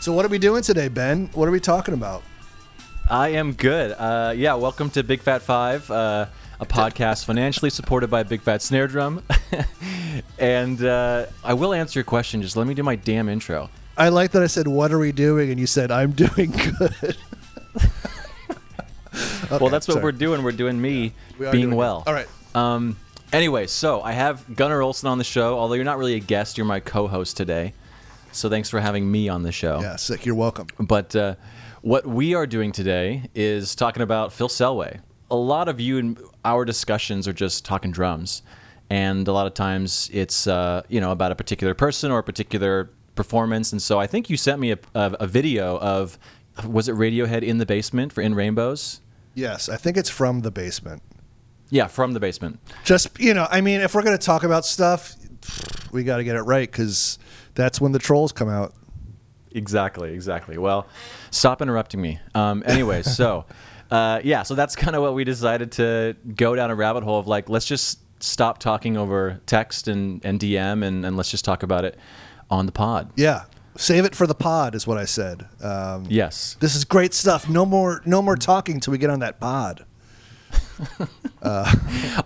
So what are we doing today, Ben? What are we talking about? I am good. Uh, yeah, welcome to Big Fat Five, uh, a podcast financially supported by Big Fat Snare Drum. and uh, I will answer your question. Just let me do my damn intro. I like that I said, "What are we doing?" and you said, "I'm doing good." well, that's what sorry. we're doing. We're doing me We being doing well. All right. Um, anyway, so I have Gunnar Olsen on the show. Although you're not really a guest, you're my co-host today. So thanks for having me on the show. Yeah, sick. You're welcome. But uh, what we are doing today is talking about Phil Selway. A lot of you in our discussions are just talking drums, and a lot of times it's uh, you know about a particular person or a particular performance. And so I think you sent me a, a, a video of was it Radiohead in the basement for In Rainbows? Yes, I think it's from the basement. Yeah, from the basement. Just you know, I mean, if we're gonna talk about stuff, we got to get it right because that's when the trolls come out. Exactly, exactly. Well, stop interrupting me. Um, anyway, so uh, yeah, so that's kind of what we decided to go down a rabbit hole of like, let's just stop talking over text and, and DM and, and let's just talk about it on the pod. Yeah, save it for the pod is what I said. Um, Yes. This is great stuff. No more, no more talking till we get on that pod. All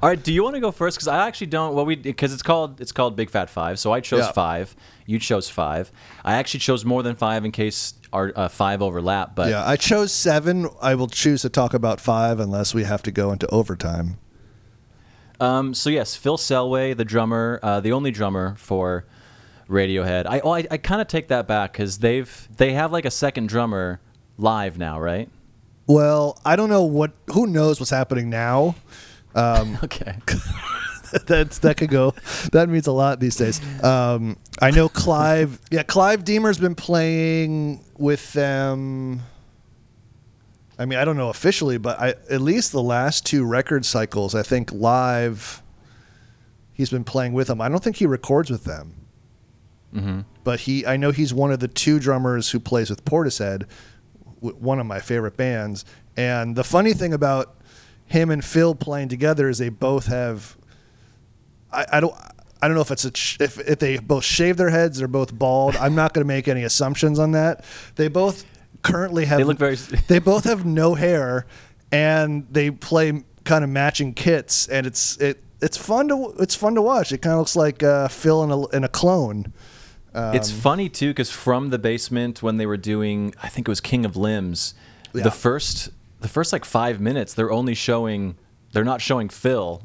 right. Do you want to go first? Because I actually don't. Well, we because it's called it's called Big Fat Five. So I chose Yeah. five. You chose five. I actually chose more than five in case our uh, five overlap. But Yeah, I chose seven. I will choose to talk about five unless we have to go into overtime. Um, so yes, Phil Selway, the drummer, uh, the only drummer for Radiohead. I oh, I, I kind of take that back because they've they have like a second drummer live now, right? Well, I don't know what. Who knows what's happening now? Okay. That's that could go. That means a lot these days. Um, I know Clive. Yeah, Clive Deemer's been playing with them. I mean, I don't know officially, but I, at least the last two record cycles, I think live. He's been playing with them. I don't think he records with them. hmm but he I know he's one of the two drummers who plays with Portishead, one of my favorite bands. And the funny thing about him and Phil playing together is they both have I, I don't I don't know if it's a ch- if if they both shave their heads or both bald. I'm not going to make any assumptions on that. They both currently have They look very- they both have no hair and they play kind of matching kits and it's it it's fun to it's fun to watch. It kind of looks like uh, Phil in a in a clone. It's funny too because from the basement when they were doing, I think it was King of Limbs, Yeah. the first the first like five minutes they're only showing they're not showing Phil.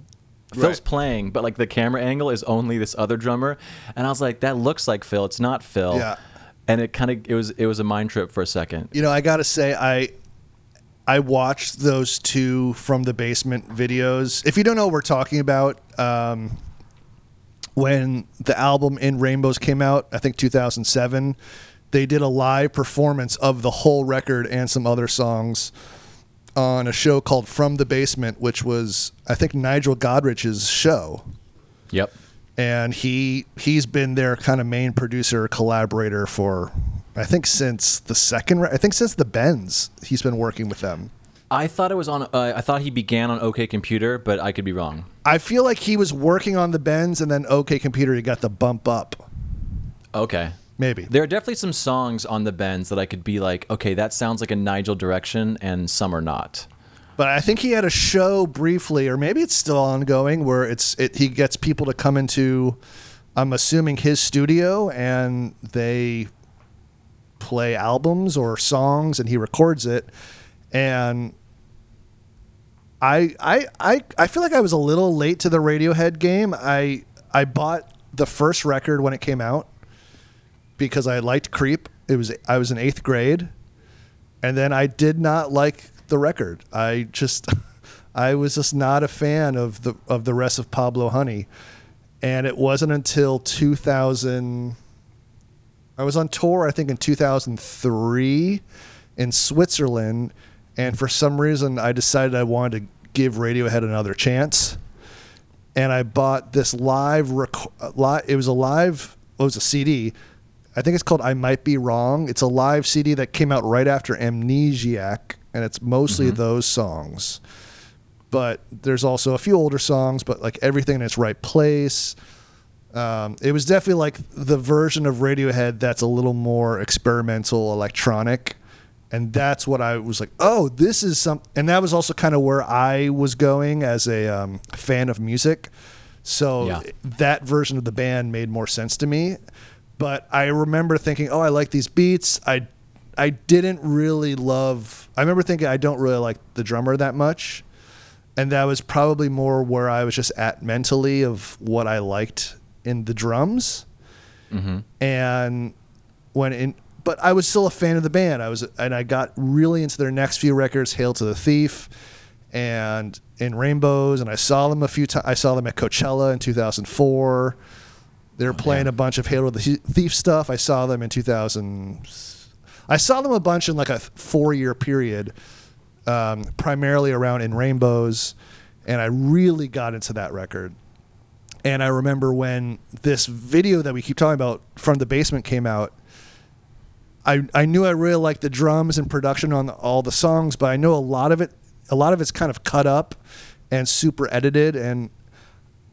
Phil's Right. playing, but like the camera angle is only this other drummer, and I was like, that looks like Phil. It's not Phil. Yeah. And it kind of it was it was a mind trip for a second. You know, I gotta say, I I watched those two from the basement videos. If you don't know what we're talking about, um, when the album In Rainbows came out, I think 2007, they did a live performance of the whole record and some other songs on a show called From the Basement, which was I think Nigel Godrich's show Yep. and he he's been their kind of main producer collaborator for I think since the second I think since the Bends he's been working with them. I thought it was on. Uh, I thought he began on OK Computer, but I could be wrong. I feel like he was working on the Bends and then OK Computer he got the bump up Okay. maybe. There are definitely some songs on the bends that I could be like, okay, that sounds like a Nigel direction, and some are not. But I think he had a show briefly or maybe it's still ongoing where it's it he gets people to come into I'm assuming his studio and they play albums or songs and he records it and I, I I I feel like I was a little late to the Radiohead game. I I bought the first record when it came out because I liked Creep. It was I was in eighth grade, and then I did not like the record. I just I was just not a fan of the of the rest of Pablo Honey, and it wasn't until 2000. I was on tour, I think, in 2003 in Switzerland, and for some reason, I decided I wanted to give Radiohead another chance. And I bought this live, rec- li- it was a live, well, it was a CD. I think it's called I Might Be Wrong. It's a live CD that came out right after Amnesiac, and it's mostly those songs. But there's also a few older songs, but like everything in its right place. Um, it was definitely like the version of Radiohead that's a little more experimental, electronic, and that's what I was like. Oh, this is some, and that was also kind of where I was going as a um, fan of music. So Yeah. that version of the band made more sense to me. But I remember thinking, oh, I like these beats. I I didn't really love. I remember thinking I don't really like the drummer that much, and that was probably more where I was just at mentally of what I liked in the drums. And when in, but I was still a fan of the band. I was, and I got really into their next few records, "Hail to the Thief," and in Rainbows, and I saw them a few times. I saw them at Coachella in 2004. They were playing a bunch of Hail to the Thief stuff. I saw them in 2000. I saw them a bunch in like a four year period, um, primarily around in Rainbows, and I really got into that record. And I remember when this video that we keep talking about from the basement came out. I I knew I really liked the drums and production on all the songs, but I know a lot of it a lot of it's kind of cut up and super edited and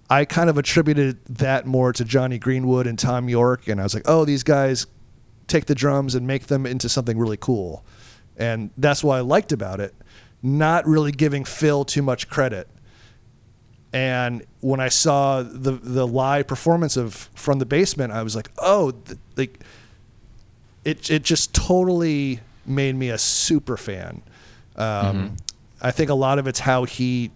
I kind of attributed that more to Jonny Greenwood and Thom Yorke and I was like, "Oh, these guys take the drums and make them into something really cool." And that's what I liked about it, not really giving Phil too much credit. And when I saw the the live performance of from the basement, I was like, "Oh, th- like it it just totally made me a super fan. Um, I think a lot of it's how he,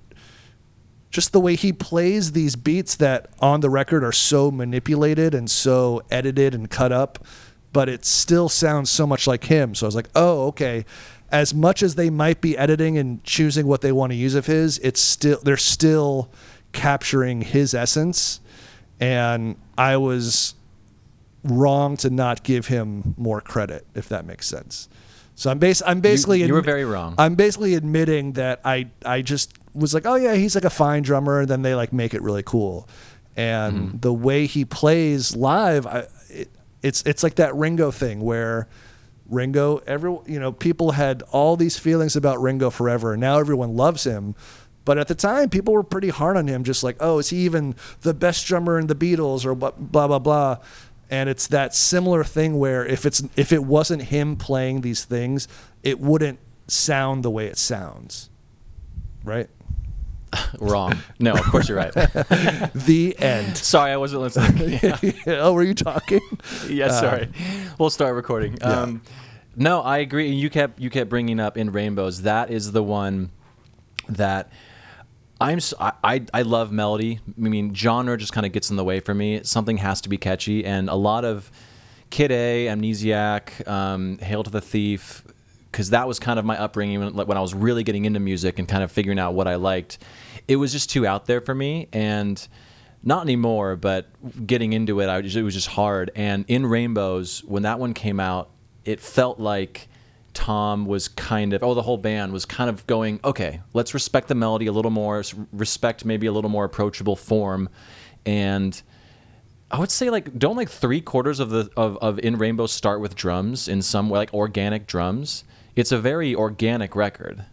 just the way he plays these beats that on the record are so manipulated and so edited and cut up, but it still sounds so much like him. So I was like, oh, okay. As much as they might be editing and choosing what they want to use of his, it's still they're still capturing his essence. And I was wrong to not give him more credit, if that makes sense. So I'm bas- I'm basically you were very wrong. I'm basically admitting that I I just was like, oh yeah, he's like a fine drummer, and then they like make it really cool, and Mm-hmm. the way he plays live, I it, it's it's like that Ringo thing where. Ringo, every you know, people had all these feelings about Ringo forever, and now everyone loves him. But at the time, people were pretty hard on him, just like, oh, is he even the best drummer in the Beatles or blah blah blah. And it's that similar thing where if it's if it wasn't him playing these things, it wouldn't sound the way it sounds, right? wrong. No, of course you're right. The end. sorry, I wasn't listening. oh, were you talking? yeah, sorry. we'll start recording. Um, no, I agree. You kept you kept bringing up in Rainbows. That is the one that I'm. I, I love melody. I mean, genre just kind of gets in the way for me. Something has to be catchy, and a lot of Kid A, Amnesiac, um, Hail to the Thief, because that was kind of my upbringing when, when I was really getting into music and kind of figuring out what I liked. It was just too out there for me, and not anymore. But getting into it, I just, it was just hard. And in Rainbows, when that one came out, it felt like Thom was kind of, oh, the whole band was kind of going, okay, let's respect the melody a little more, respect maybe a little more approachable form, and I would say like don't like three quarters of the of, of in Rainbow start with drums in some way like organic drums. It's a very organic record.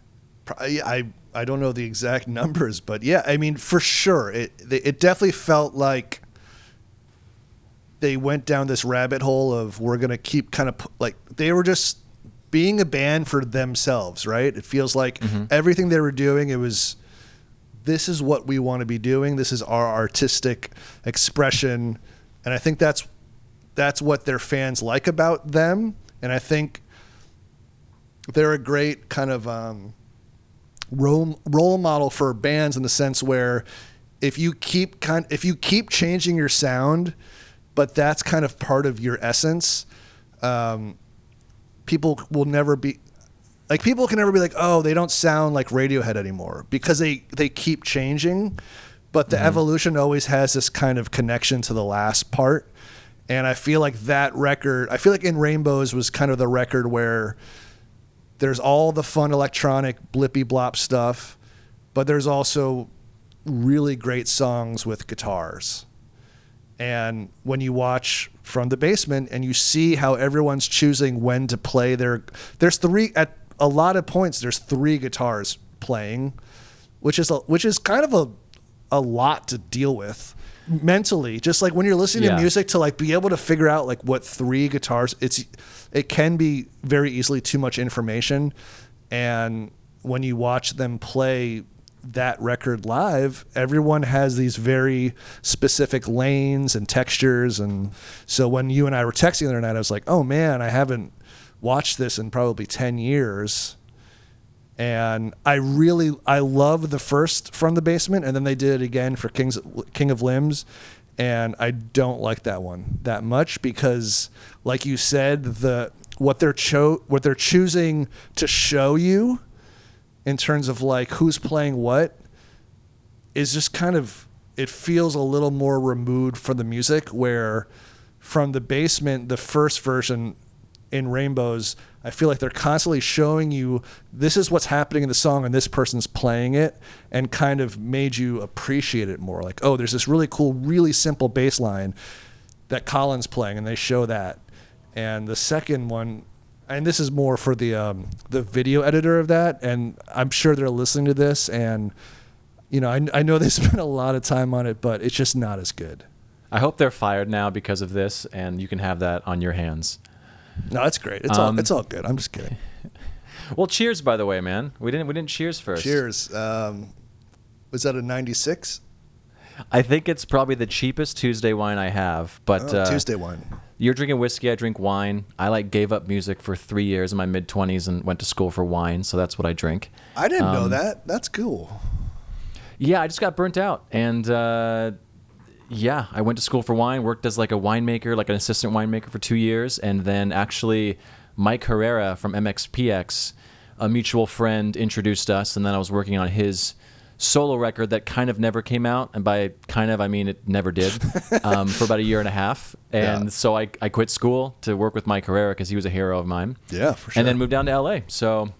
I I don't know the exact numbers, but yeah, I mean for sure, it it definitely felt like they went down this rabbit hole of we're gonna keep kind of like they were just being a band for themselves, right? It feels like everything they were doing, it was this is what we want to be doing. This is our artistic expression, and I think that's that's what their fans like about them. And I think they're a great kind of um, role role model for bands in the sense where if you keep kind if you keep changing your sound, but that's kind of part of your essence. Um, people will never be like people can never be like oh they don't sound like radiohead anymore because they they keep changing but the mm-hmm. evolution always has this kind of connection to the last part and i feel like that record i feel like in rainbows was kind of the record where there's all the fun electronic blippy blop stuff but there's also really great songs with guitars. And when you watch from the basement and you see how everyone's choosing when to play their there's three at a lot of points there's three guitars playing which is a, which is kind of a a lot to deal with mentally just like when you're listening Yeah. to music to like be able to figure out like what three guitars it's it can be very easily too much information and when you watch them play that record live everyone has these very specific lanes and textures. And so when you and I were texting the other night I was like oh man I haven't watched this in probably 10 years. And I really I love the first from the basement, and then they did it again for Kings King of Limbs, and I don't like that one that much because, like you said, the what they're cho- what they're choosing to show you, in terms of like who's playing what, is just kind of it feels a little more removed from the music where from the basement the first version in rainbows i feel like they're constantly showing you this is what's happening in the song and this person's playing it and kind of made you appreciate it more. Like oh there's this really cool really simple bass line that colin's playing and they show that. And the second one and this is more for the um, the video editor of that and i'm sure they're listening to this and you know I, I know they spent a lot of time on it but it's just not as good. I hope they're fired now because of this, and you can have that on your hands. no it's great. It's Um, all it's all good. I'm just kidding. Well, cheers, by the way, man. We didn't we didn't cheers first. cheers. Um, was that a 96 I think it's probably the cheapest Tuesday wine I have, but oh, uh, tuesday one You're drinking whiskey. I drink wine. I like gave up music for three years in my mid twenties and went to school for wine, so that's what I drink. i didn't know Um, that that's cool Yeah, I just got burnt out, and uh, yeah, I went to school for wine. Worked as like a winemaker, like an assistant winemaker for two years, and then actually Mike Herrera from MXPX, a mutual friend, introduced us, and then I was working on his solo record that kind of never came out, and by kind of I mean it never did, um, for about a year and a half, and Yeah. so I I quit school to work with Mike Herrera because he was a hero of mine. yeah for sure And then moved down to LA. So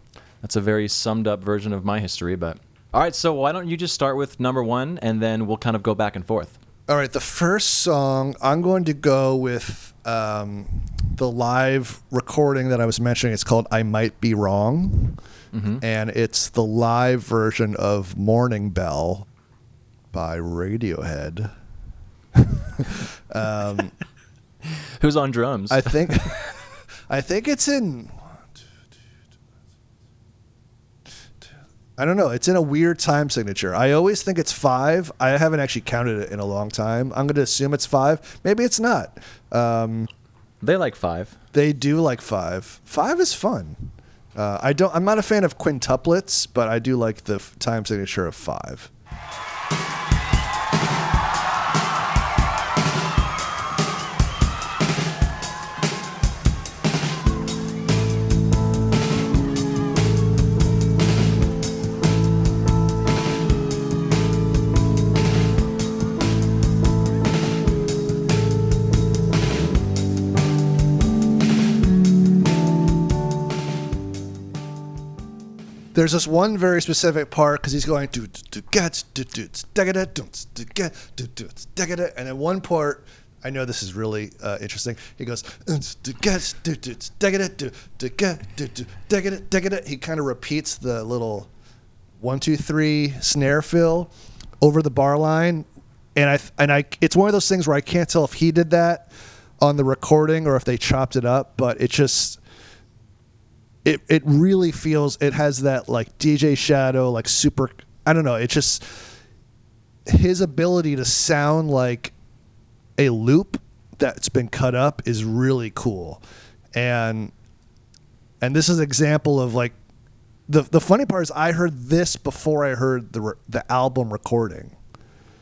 that's a very summed up version of my history. But all right, so why don't you just start with number one, and then we'll kind of go back and forth. All right, the first song I'm going to go with um, the live recording that I was mentioning. It's called "I Might Be Wrong," and it's the live version of "Morning Bell" by Radiohead. um, Who's on drums? I think, I think it's in. I don't know. It's in a weird time signature. I always think it's five. I haven't actually counted it in a long time. I'm going to assume it's five. Maybe it's not. Um, they like five. they do like five. Five is fun. Uh, I don't. I'm not a fan of quintuplets, but I do like the f- time signature of five. There's this one very specific part because he's going get to to degada to get to degada, and then one part. I know this is really uh, interesting. He goes. He kind of repeats the little one two three snare fill over the bar line, and I and I. It's one of those things where I can't tell if he did that on the recording or if they chopped it up, but it just it it really feels it has that like DJ Shadow like super I don't know it just his ability to sound like a loop that's been cut up is really cool. And and this is an example of like the the funny part is I heard this before I heard the the album recording.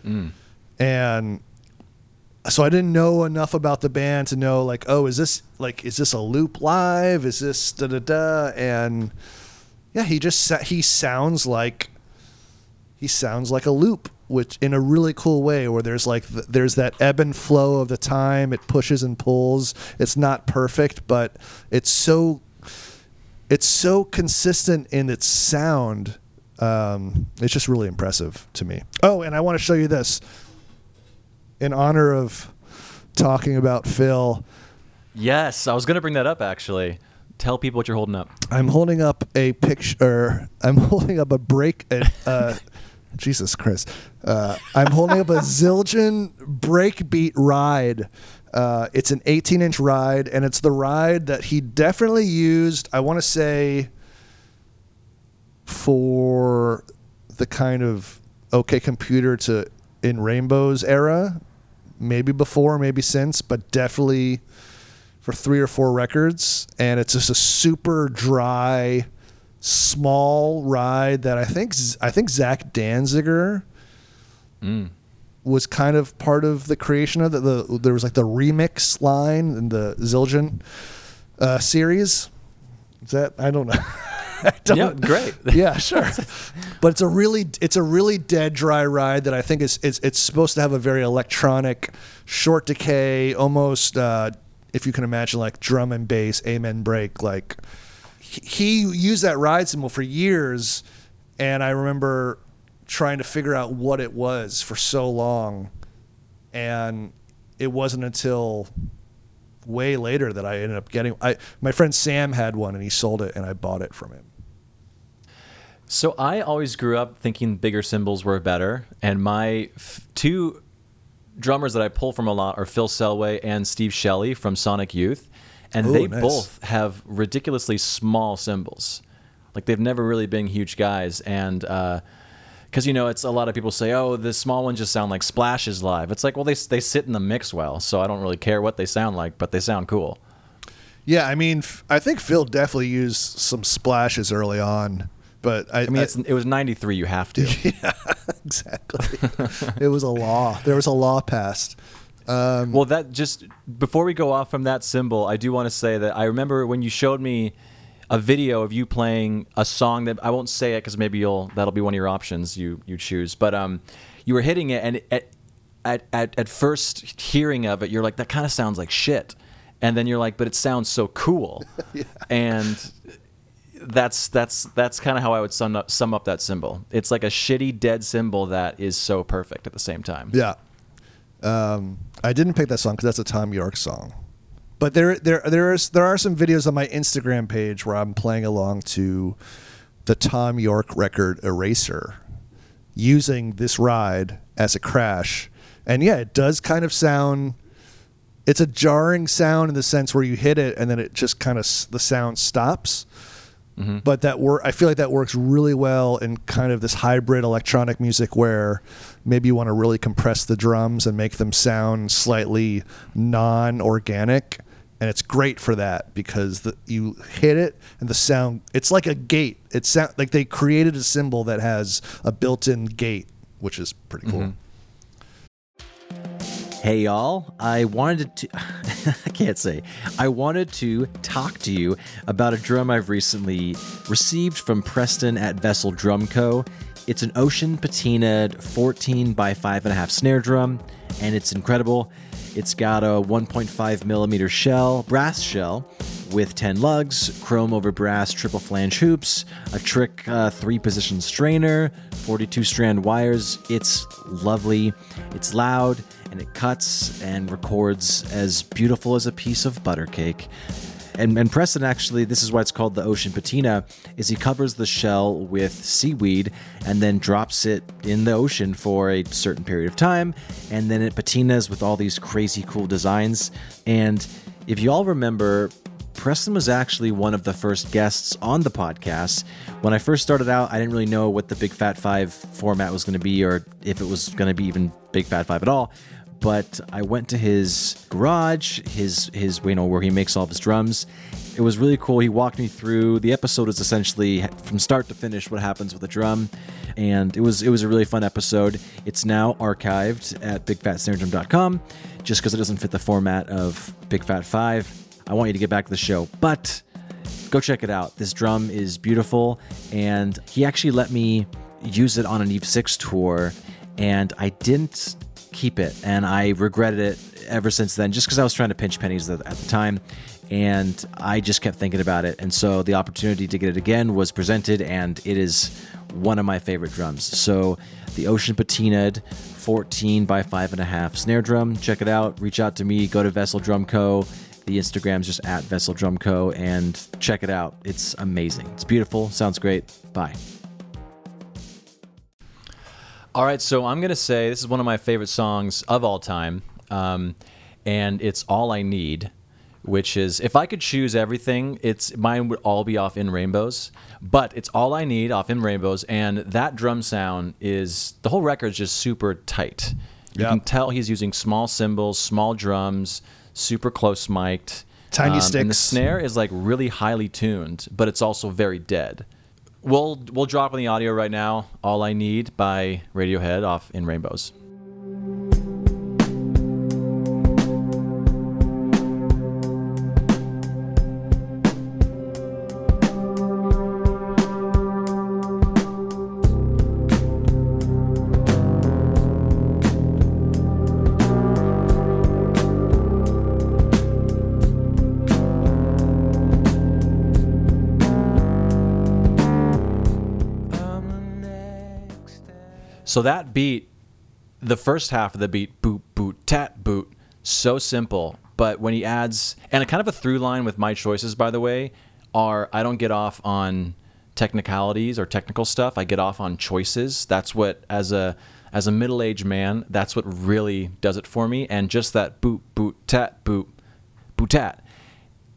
Mm. And so I didn't know enough about the band to know like, oh, is this like is this a loop live? Is this da da da? And yeah, he just he sounds like he sounds like a loop, which in a really cool way, where there's like th- there's that ebb and flow of the time. It pushes and pulls. It's not perfect, but it's so it's so consistent in its sound. Um, it's just really impressive to me. Oh, and I want to show you this in honor of talking about Phil. Yes, I was gonna bring that up actually. Tell people what you're holding up. I'm holding up a picture. I'm holding up a break. Uh, Jesus Christ. Uh, I'm holding up a Zildjian breakbeat ride. Uh, it's an 18 inch ride, and it's the ride that he definitely used, I want to say, for the kind of OK Computer to in Rainbow's era. Maybe before, maybe since, but definitely for three or four records. And it's just a super dry small ride that I think I think Zach Danziger Mm. was kind of part of the creation of the, the there was like the remix line in the Zildjian uh, series. Is that I don't know. Yeah, great. yeah, sure. but it's a really it's a really dead dry ride that I think is it's it's supposed to have a very electronic, short decay, almost uh, if you can imagine like drum and bass, amen break. Like he, he used that ride cymbal for years, and I remember trying to figure out what it was for so long, and it wasn't until way later that I ended up getting. I my friend Sam had one and he sold it, and I bought it from him. So I always grew up thinking bigger cymbals were better, and my f- two drummers that I pull from a lot are Phil Selway and Steve Shelley from Sonic Youth, and Ooh, they nice. both have ridiculously small cymbals. Like they've never really been huge guys, and uh, because you know, it's a lot of people say, "Oh, the small ones just sound like splashes live." It's like, well, they they sit in the mix well, so I don't really care what they sound like, but they sound cool. Yeah, I mean, f- I think Phil definitely used some splashes early on, but I, I mean, it's, it was '93. You have to. yeah, exactly. it was a law. There was a law passed. Um, Well, that just before we go off from that cymbal, I do want to say that I remember when you showed me a video of you playing a song that I won't say it because maybe you'll that'll be one of your options you you choose. But um, you were hitting it, and at at at, at first hearing of it, you're like, that kind of sounds like shit, and then you're like, but it sounds so cool, and that's that's that's kind of how I would sum up sum up that cymbal. It's like a shitty dead cymbal that is so perfect at the same time. yeah. Um, I didn't pick that song because that's a Thom Yorke song. But there, there, there is there are some videos on my Instagram page where I'm playing along to the Thom Yorke record Eraser, using this ride as a crash, and yeah, it does kind of sound. It's a jarring sound in the sense where you hit it and then it just kind of the sound stops. Mm-hmm. but that work I feel like that works really well in kind of this hybrid electronic music where maybe you want to really compress the drums and make them sound slightly non-organic and it's great for that because the, you hit it and the sound it's like a gate it sound like they created a cymbal that has a built-in gate which is pretty cool mm-hmm. Hey y'all, I wanted to I can't say. I wanted to talk to you about a drum I've recently received from Preston at Vessel Drum Co. It's an ocean patinaed 14 by 5.5 snare drum, and it's incredible. It's got a 1.5 millimeter shell, brass shell, with 10 lugs, chrome over brass triple flange hoops, a trick uh, three position strainer, 42 strand wires. It's lovely, it's loud, and it cuts and records as beautiful as a piece of butter cake. And, and Preston actually, this is why it's called the ocean patina, is he covers the shell with seaweed and then drops it in the ocean for a certain period of time, and then it patinas with all these crazy cool designs. And if you all remember, Preston was actually one of the first guests on the podcast. When I first started out, I didn't really know what the Big Fat Five format was going to be, or if it was going to be even Big Fat Five at all. But I went to his garage, his his you know where he makes all of his drums. It was really cool. He walked me through. The episode is essentially from start to finish what happens with a drum, and it was it was a really fun episode. It's now archived at bigfatsnaredrum.com, just because it doesn't fit the format of Big Fat Five. I want you to get back to the show, but go check it out. This drum is beautiful, and he actually let me use it on an Eve 6 tour, and I didn't keep it, and I regretted it ever since then, just because I was trying to pinch pennies at the time, and I just kept thinking about it. And so the opportunity to get it again was presented, and it is one of my favorite drums. So the Ocean Patinaed 14 by 5.5 snare drum. Check it out. Reach out to me. Go to Vessel Drum Co. The Instagram's just at Vessel Drum Co. and check it out. It's amazing. It's beautiful. Sounds great. Bye. All right, so I'm gonna say this is one of my favorite songs of all time, um, and it's "All I Need," which is if I could choose everything, it's mine would all be off in rainbows, but it's "All I Need" off in rainbows, and that drum sound is the whole record is just super tight. You Yeah. can tell he's using small cymbals, small drums, super close mic'd. Tiny and the sticks. snare is like really highly tuned, but it's also very dead. We'll we'll drop on the audio right now. All I Need by Radiohead off in Rainbows. So that beat, the first half of the beat, boot, boot, tat, boot, so simple. But when he adds, and a kind of a through line with my choices, by the way, are I don't get off on technicalities or technical stuff. I get off on choices. That's what, as a as a middle aged man, that's what really does it for me. And just that boot, boot, tat, boot, boot, tat.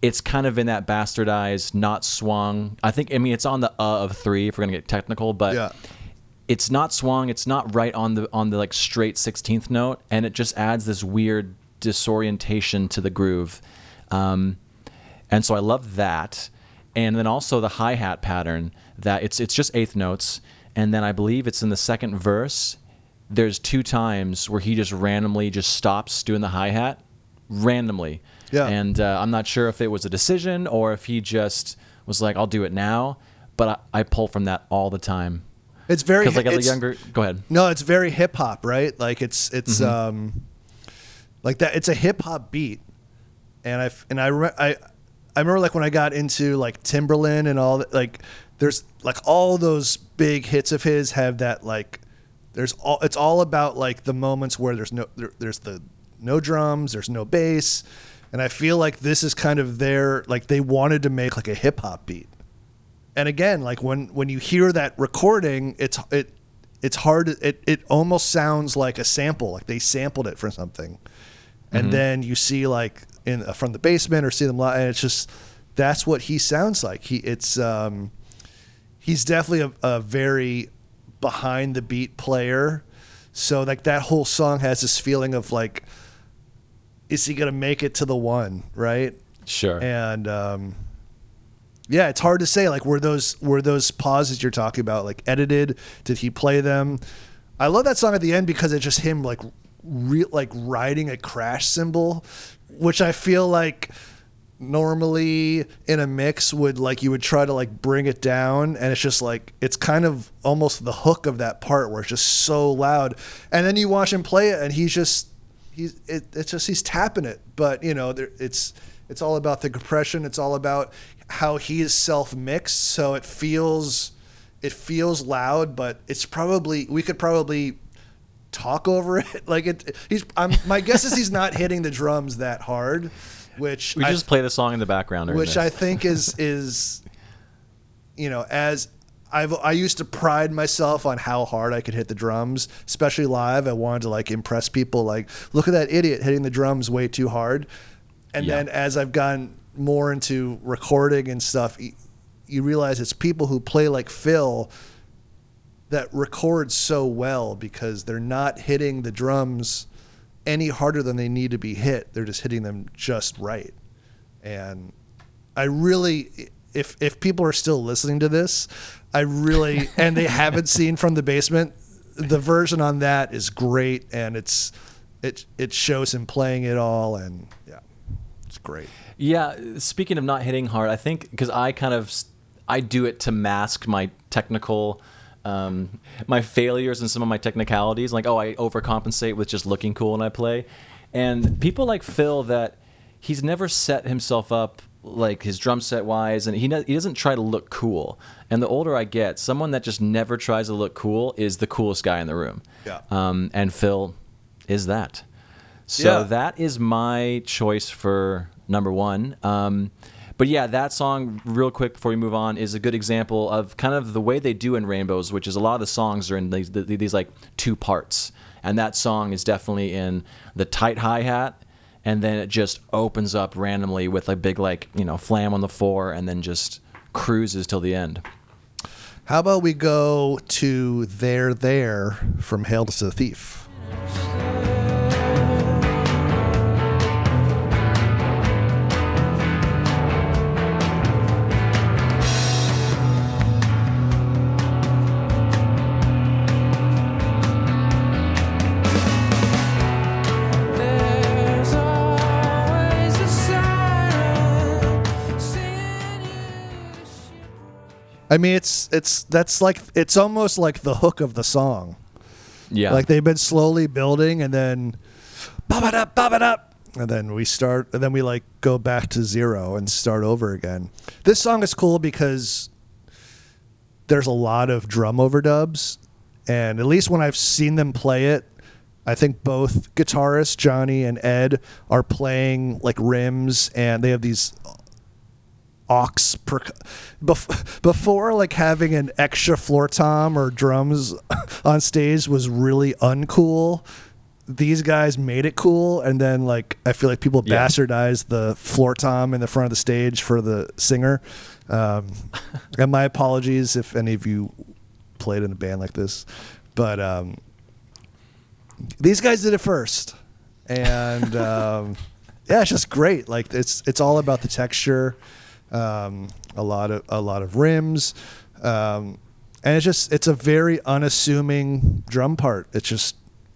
It's kind of in that bastardized, not swung. I think. I mean, it's on the uh of three if we're gonna get technical, but Yeah. It's not swung it's not right on the on the like straight 16th note and it just adds this weird disorientation to the groove. Um, and so i love that. And then also the hi-hat pattern that it's it's just eighth notes and then i believe it's in the second verse there's two times where he just randomly just stops doing the hi-hat randomly. Yeah. and uh, i'm not sure if it was a decision or if he just was like i'll do it now but i, I pull from that all the time It's very because like as a younger go ahead No, it's very hip hop, right? Like it's it's Mm-hmm. um like that. It's a hip hop beat, and I and I re- I I remember like when I got into like Timbaland and all that. Like there's like all those big hits of his have that like there's all it's all about like the moments where there's no there, there's the no drums, there's no bass, and I feel like this is kind of their like they wanted to make like a hip hop beat and again like when when you hear that recording it's it it's hard it it almost sounds like a sample like they sampled it for something. And then you see like in uh, from the basement or see them live and it's just that's what he sounds like. He it's um he's definitely a, a very behind the beat player. So like that whole song has this feeling of like is he gonna make it to the one right? Sure. and um, yeah, it's hard to say. Like, were those were those pauses you're talking about like edited? Did he play them? I love that song at the end because it's just him like re- like riding a crash cymbal, which I feel like normally in a mix would like you would try to like bring it down and it's just like it's kind of almost the hook of that part where it's just so loud and then you watch him play it and he's just he's it, it's just he's tapping it but you know there, it's it's all about the compression it's all about how he is self mixed so it feels it feels loud but it's probably we could probably talk over it like it he's I'm, my guess is he's not hitting the drums that hard which we I- just play the song in the background. which this. I think is is you know as I've I used to pride myself on how hard I could hit the drums, especially live. I wanted to like impress people, like look at that idiot hitting the drums way too hard. And Yeah. then as I've gone more into recording and stuff, you realize it's people who play like Phil that record so well because they're not hitting the drums any harder than they need to be hit. They're just hitting them just right. And I really if if people are still listening to this, I really and they haven't seen from the basement, the version on that is great and it's it it shows him playing it all and yeah. It's great. Yeah, speaking of not hitting hard, I think because I kind of I do it to mask my technical um, my failures and some of my technicalities. Like, oh, I overcompensate with just looking cool when I play. And people like Phil that he's never set himself up like his drum set wise, and he he doesn't try to look cool. And the older I get, someone that just never tries to look cool is the coolest guy in the room. Yeah. Um, and Phil is that. So Yeah. that is my choice for number one. Um, but yeah, that song, real quick before we move on, is a good example of kind of the way they do in Rainbows, which is a lot of the songs are in these, these like two parts, and that song is definitely in the tight hi hat, and then it just opens up randomly with a big like you know flam on the four, and then just cruises till the end. How about we go to There There from Hail to the Thief? I mean, it's it's that's like it's almost like the hook of the song. Yeah, Like they've been slowly building, and then pop it up, pop it up, and then we start, and then we like go back to zero and start over again. This song is cool because there's a lot of drum overdubs, and at least when I've seen them play it, I think both guitarists Johnny and Ed are playing like rims, and they have these aux perc- bef- before like having an extra floor tom or drums on stage was really uncool these guys made it cool and then like i feel like people Yeah. bastardized the floor tom in the front of the stage for the singer. Um, and my apologies if any of you played in a band like this but um, these guys did it first. And um, yeah it's just great. Like it's it's all about the texture um, a lot of a lot of rims um, and it's just it's a very unassuming drum part it's just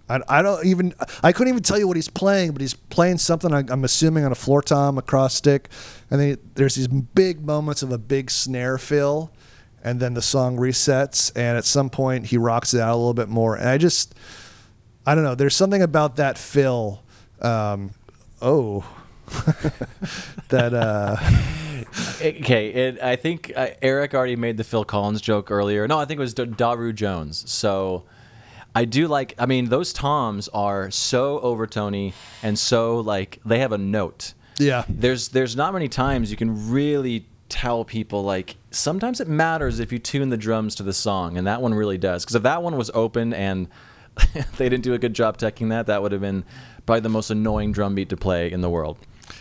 I, I don't even I couldn't even tell you what he's playing, but he's playing something I, I'm assuming on a floor tom, a cross stick, and then there's these big moments of a big snare fill, and then the song resets, and at some point he rocks it out a little bit more, and I just I don't know. There's something about that fill. Um, oh, that uh, Okay, it, I think uh, Eric already made the Phil Collins joke earlier. No, I think it was D- Daru Jones. So I do like. I mean, those toms are so overtony and so like they have a note. yeah, There's there's not many times you can really tell people like sometimes it matters if you tune the drums to the song, and that one really does. Because if that one was open and they didn't do a good job teching that, that would have been probably the most annoying drum beat to play in the world.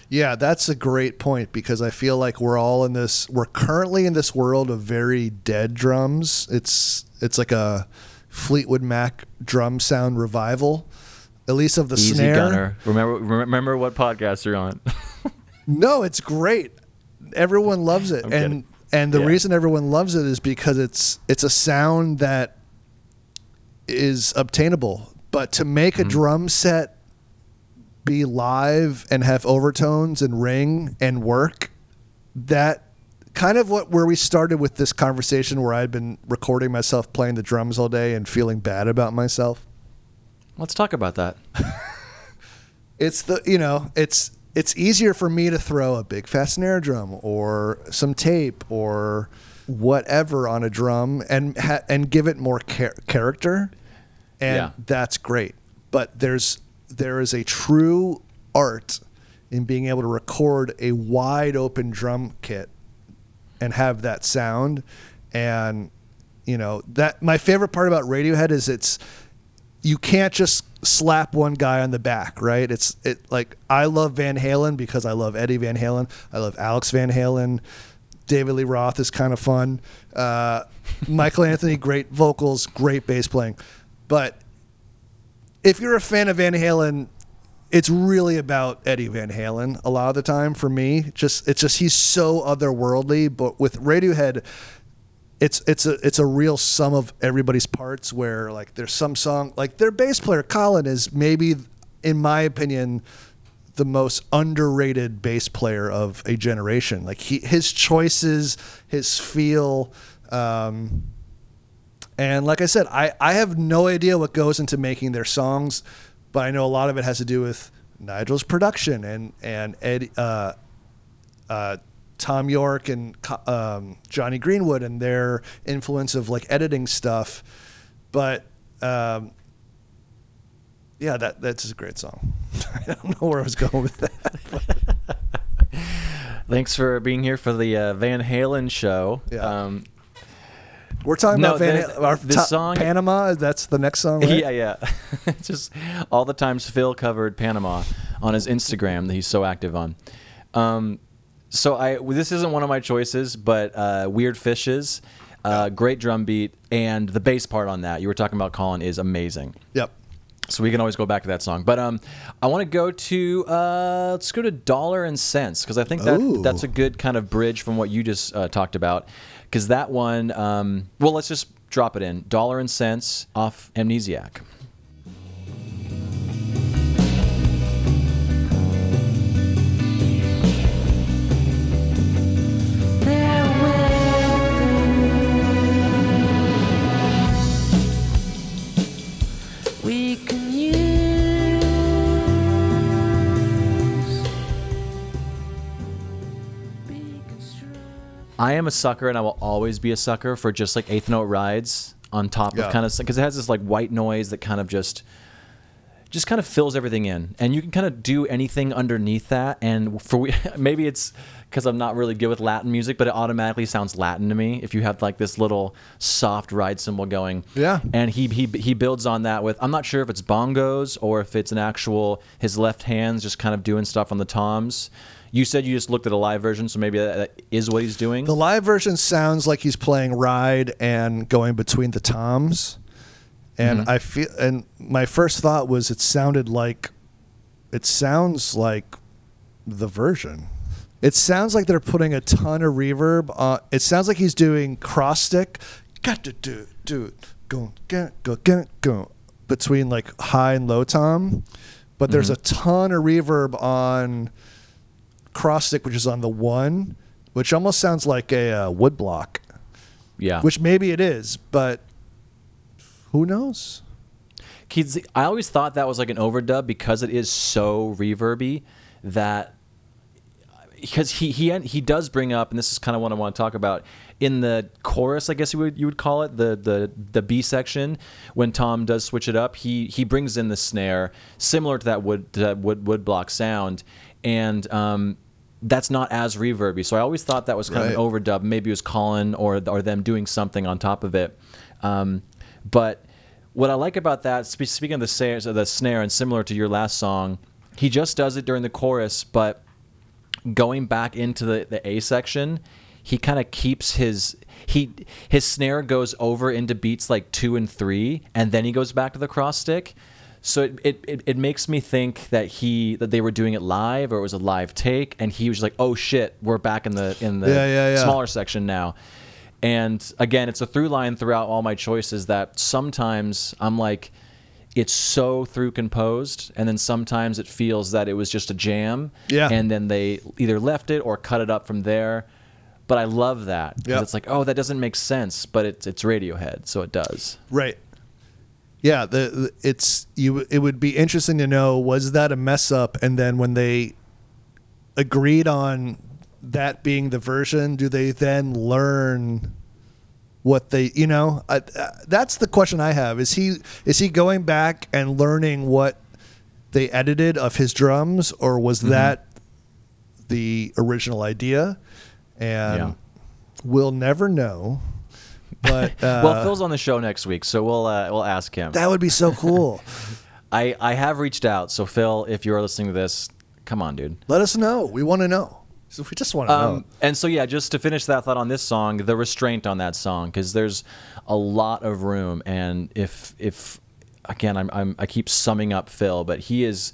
Yeah, that's a great point because I feel like we're all in this we're currently in this world of very dead drums. It's it's like a Fleetwood Mac drum sound revival. At least of the Easy snare. Gunnar. Remember remember what podcast you're on. No, it's great. Everyone loves it. I'm and kidding. and the Yeah. reason everyone loves it is because it's it's a sound that is obtainable. But to make Mm-hmm. a drum set be live and have overtones and ring and work, that kind of what where we started with this conversation where I'd been recording myself playing the drums all day and feeling bad about myself. Let's talk about that. it's the you know it's it's easier for me to throw a big fast snare drum or some tape or whatever on a drum and ha- and give it more char- character and Yeah. that's great but there's there is a true art in being able to record a wide open drum kit and have that sound and you know that my favorite part about radiohead is it's you can't just slap one guy on the back, right? It's it like I love Van Halen because I love Eddie Van Halen. I love Alex Van Halen. David Lee Roth is kind of fun. Uh, Michael Anthony, great vocals, great bass playing. But if you're a fan of Van Halen, it's really about Eddie Van Halen a lot of the time for me. Just it's just he's so otherworldly. But with Radiohead, it's it's a it's a real sum of everybody's parts where like there's some song like their bass player Colin is maybe in my opinion the most underrated bass player of a generation like he his choices his feel um, and like I said I I have no idea what goes into making their songs but I know a lot of it has to do with Nigel's production and and Ed uh, uh, Thom Yorke and um, Jonny Greenwood and their influence of like editing stuff. But um, yeah, that that's a great song. I don't know where I was going with that. Thanks for being here for the uh, Van Halen show. Yeah. Um, We're talking No, about Van Halen- our the song- Panama. That's the next song. Right? Yeah, yeah. Just all the times Phil covered Panama on his Instagram that he's so active on. Um, so I this isn't one of my choices, but uh, Weird Fishes, uh, great drum beat, and the bass part on that you were talking about, Colin, is amazing. Yep. So we can always go back to that song. But um, I want to go to uh, let's go to Dollar and Cents because I think that Ooh. that's a good kind of bridge from what you just uh, talked about. Because that one, um, well, let's just drop it in. Dollars and Cents off Amnesiac. I am a sucker, and I will always be a sucker for just like eighth note rides on top Yeah. of kind of because it has this like white noise that kind of just just kind of fills everything in, and you can kind of do anything underneath that. And for we, maybe it's because I'm not really good with Latin music, but it automatically sounds Latin to me if you have like this little soft ride cymbal going. Yeah. And he he he builds on that with I'm not sure if it's bongos or if it's an actual his left hands just kind of doing stuff on the toms. You said you just looked at a live version, so maybe that, that is what he's doing. The live version sounds like he's playing ride and going between the toms. And Mm-hmm. I feel and my first thought was it sounded like it sounds like the version. It sounds like they're putting a ton of reverb on it sounds like he's doing cross stick got to do do go get go get go between like high and low tom. But there's a ton of reverb on cross stick which is on the one, which almost sounds like a uh, wood block. yeah. Which maybe it is, but who knows? Kids, I always thought that was like an overdub because it is so reverby that because he he he does bring up, and this is kind of what I want to talk about in the chorus. I guess you would you would call it the the the B section when Thom does switch it up. He he brings in the snare similar to that wood to that wood wood block sound, and um, that's not as reverby. So I always thought that was kind of an overdub. Maybe it was Colin or or them doing something on top of it. Um, but what I like about that, speaking of the snare, the snare, and similar to your last song, he just does it during the chorus, but going back into the, the A section, he kind of keeps his he his snare goes over into beats like two and three, and then he goes back to the cross stick. So it, it, it, it makes me think that he that they were doing it live or it was a live take, and he was like, "Oh shit, we're back in the in the Yeah, yeah, yeah. smaller section now." And again, it's a through line throughout all my choices that sometimes I'm like, it's so through composed, and then sometimes it feels that it was just a jam. Yeah. And then they either left it or cut it up from there. But I love that because Yep. it's like, oh, that doesn't make sense, but it's it's Radiohead, so it does. Right. Yeah, the, it's you. It would be interesting to know was that a mess up, and then when they agreed on that being the version, do they then learn what they you know? I, uh, that's the question I have. Is he is he going back and learning what they edited of his drums, or was that the original idea? And Yeah. we'll never know. But uh, well, Phil's on the show next week, so we'll uh, we'll ask him. that would be so cool. I I have reached out, so Phil, if you're listening to this, come on, dude. Let us know. We want to know. So we just want to Um, know. and so yeah, just to finish that thought on this song, the restraint on that song, because there's a lot of room, and if if again, I'm, I'm I keep summing up Phil, but he is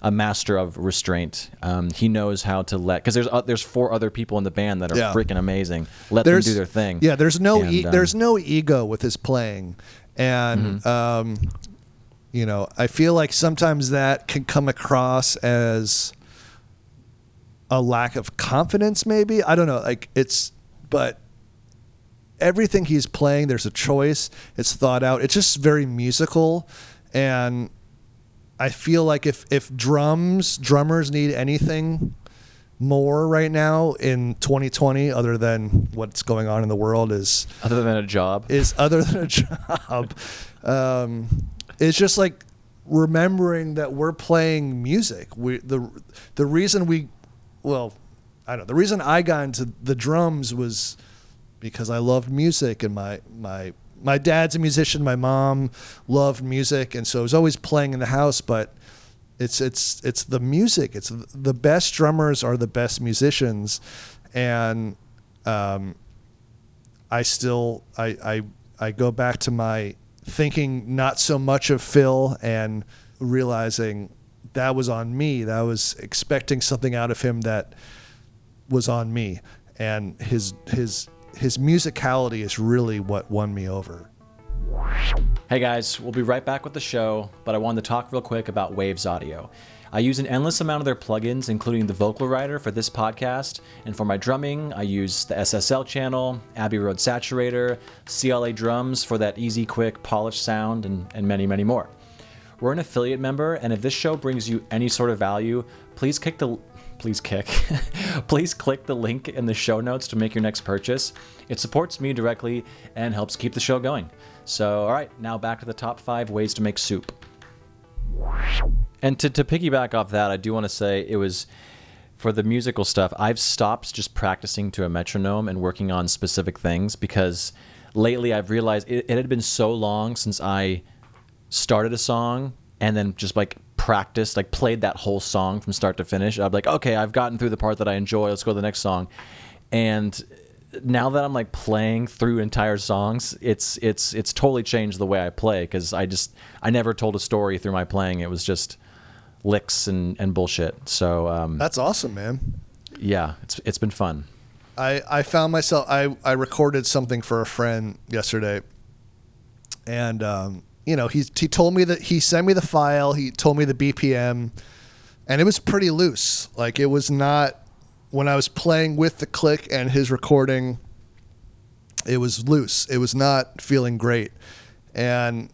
a master of restraint. Um, he knows how to let because there's uh, there's four other people in the band that are Yeah. freaking amazing. Let There's them do their thing. Yeah, there's no And, e- um, there's no ego with his playing, and Mm-hmm. um, you know I feel like sometimes that can come across as a lack of confidence. Maybe I don't know. Like it's, but everything he's playing, there's a choice. It's thought out. It's just very musical, and I feel like if if drums drummers need anything more right now in 2020 other than what's going on in the world is other than a job. is other than a job um, it's just like remembering that we're playing music we the the reason we well I don't know. The reason I got into the drums was because I loved music and my my my dad's a musician, my mom loved music and so I was always playing in the house, but it's it's it's the music. It's the best drummers are the best musicians and um I still I I I go back to my thinking not so much of Phil and realizing that was on me. That was expecting something out of him that was on me. And his his his musicality is really what won me over. Hey guys, we'll be right back with the show, but I wanted to talk real quick about Waves Audio. I use an endless amount of their plugins, including the Vocal Rider for this podcast, and for my drumming, I use the SSL channel, Abbey Road Saturator, CLA drums for that easy, quick, polished sound, and, and many, many more. We're an affiliate member, and if this show brings you any sort of value, please kick the please kick. please click the link in the show notes to make your next purchase. It supports me directly and helps keep the show going. So, all right, now back to the top five ways to make soup. And to, to piggyback off that, I do want to say it was for the musical stuff, I've stopped just practicing to a metronome and working on specific things because lately I've realized it, it had been so long since I started a song and then just like practiced, like played that whole song from start to finish. I'd be like, okay, I've gotten through the part that I enjoy. Let's go to the next song. And now that I'm like playing through entire songs, it's it's it's totally changed the way I play because I just I never told a story through my playing. It was just licks and, and bullshit. So um, That's awesome, man. yeah, it's it's been fun. I, I found myself I, I recorded something for a friend yesterday and um, you know he, he told me that he sent me the file he told me the bpm and it was pretty loose. Like it was not when i was playing with the click and his recording it was loose. It was not feeling great. And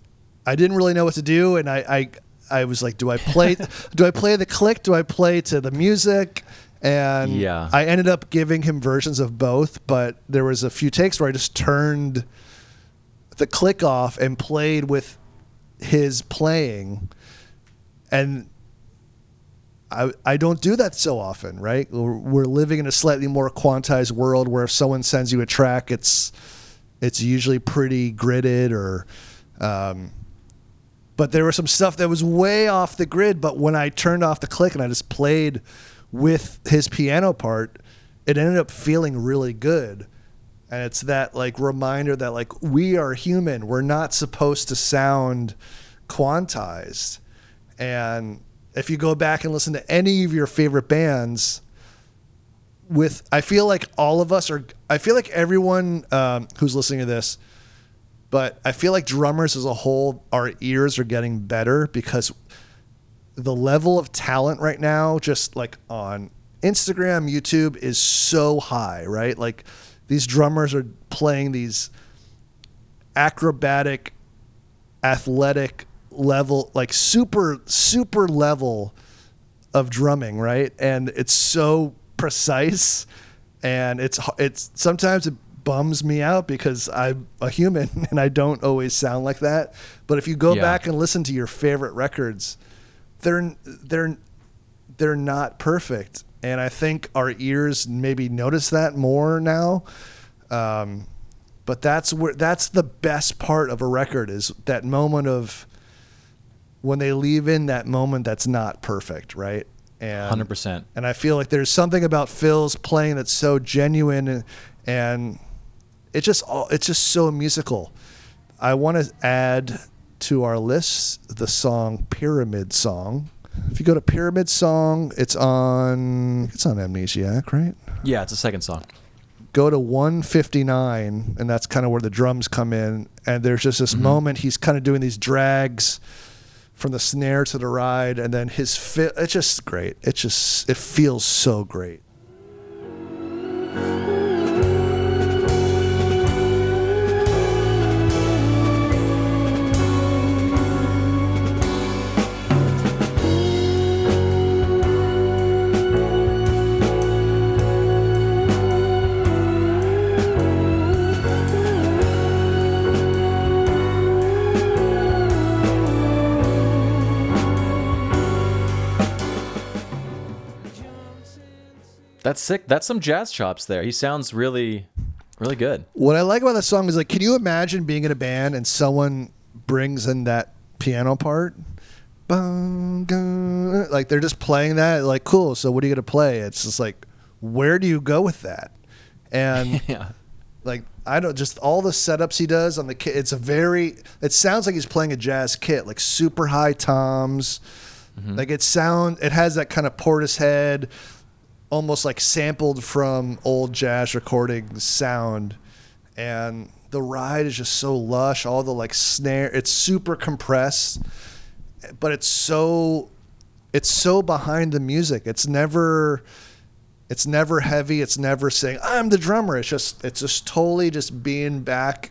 i didn't really know what to do and i i, I was like do i play do i play the click? Do i play to the music? And Yeah. I ended up giving him versions of both, but there was a few takes where I just turned the click off and played with his playing, and I I don't do that so often, right? We're, living in a slightly more quantized world where if someone sends you a track, it's it's usually pretty gridded or. Um, but there was some stuff that was way off the grid. But when I turned off the click and I just played with his piano part, it ended up feeling really good. And it's that like reminder that like we are human. We're not supposed to sound quantized. And if you go back and listen to any of your favorite bands, with I feel like all of us are. I feel like everyone um, who's listening to this but I feel like drummers as a whole, our ears are getting better because the level of talent right now, just like on Instagram, YouTube, is so high, right? Like these drummers are playing these acrobatic, athletic level, like super, super level of drumming, right? And it's so precise, and it's it's sometimes it bums me out because I'm a human and I don't always sound like that. But if you go Yeah. back and listen to your favorite records, they're they're they're not perfect, and I think our ears maybe notice that more now. Um, but that's where that's the best part of a record is that moment of when they leave in that moment that's not perfect, right? And Hundred percent. and I feel like there's something about Phil's playing that's so genuine and, and it's just all it's just so musical. I want to add to our list the song Pyramid Song. If you go to Pyramid Song, it's on it's on Amnesiac, right? Yeah, it's a second song. Go to 159 and that's kind of where the drums come in and there's just this mm-hmm. moment he's kind of doing these drags from the snare to the ride and then his fit it's just great. It just it feels so great. That's sick. That's some jazz chops there. He sounds really, really good. What I like about that song is like, can you imagine being in a band and someone brings in that piano part? Like they're just playing that. Like, cool. So what are you gonna play? It's just like, where do you go with that? And Yeah. like I don't just all the setups he does on the kit. It's a very. It sounds like he's playing a jazz kit, like super high toms. Mm-hmm. Like it sound. It has that kind of Portishead, almost like sampled from old jazz recordings sound, and the ride is just so lush. All the like snare. It's super compressed, but it's so. It's so behind the music. It's never it's never heavy it's never saying i'm the drummer it's just it's just totally just being back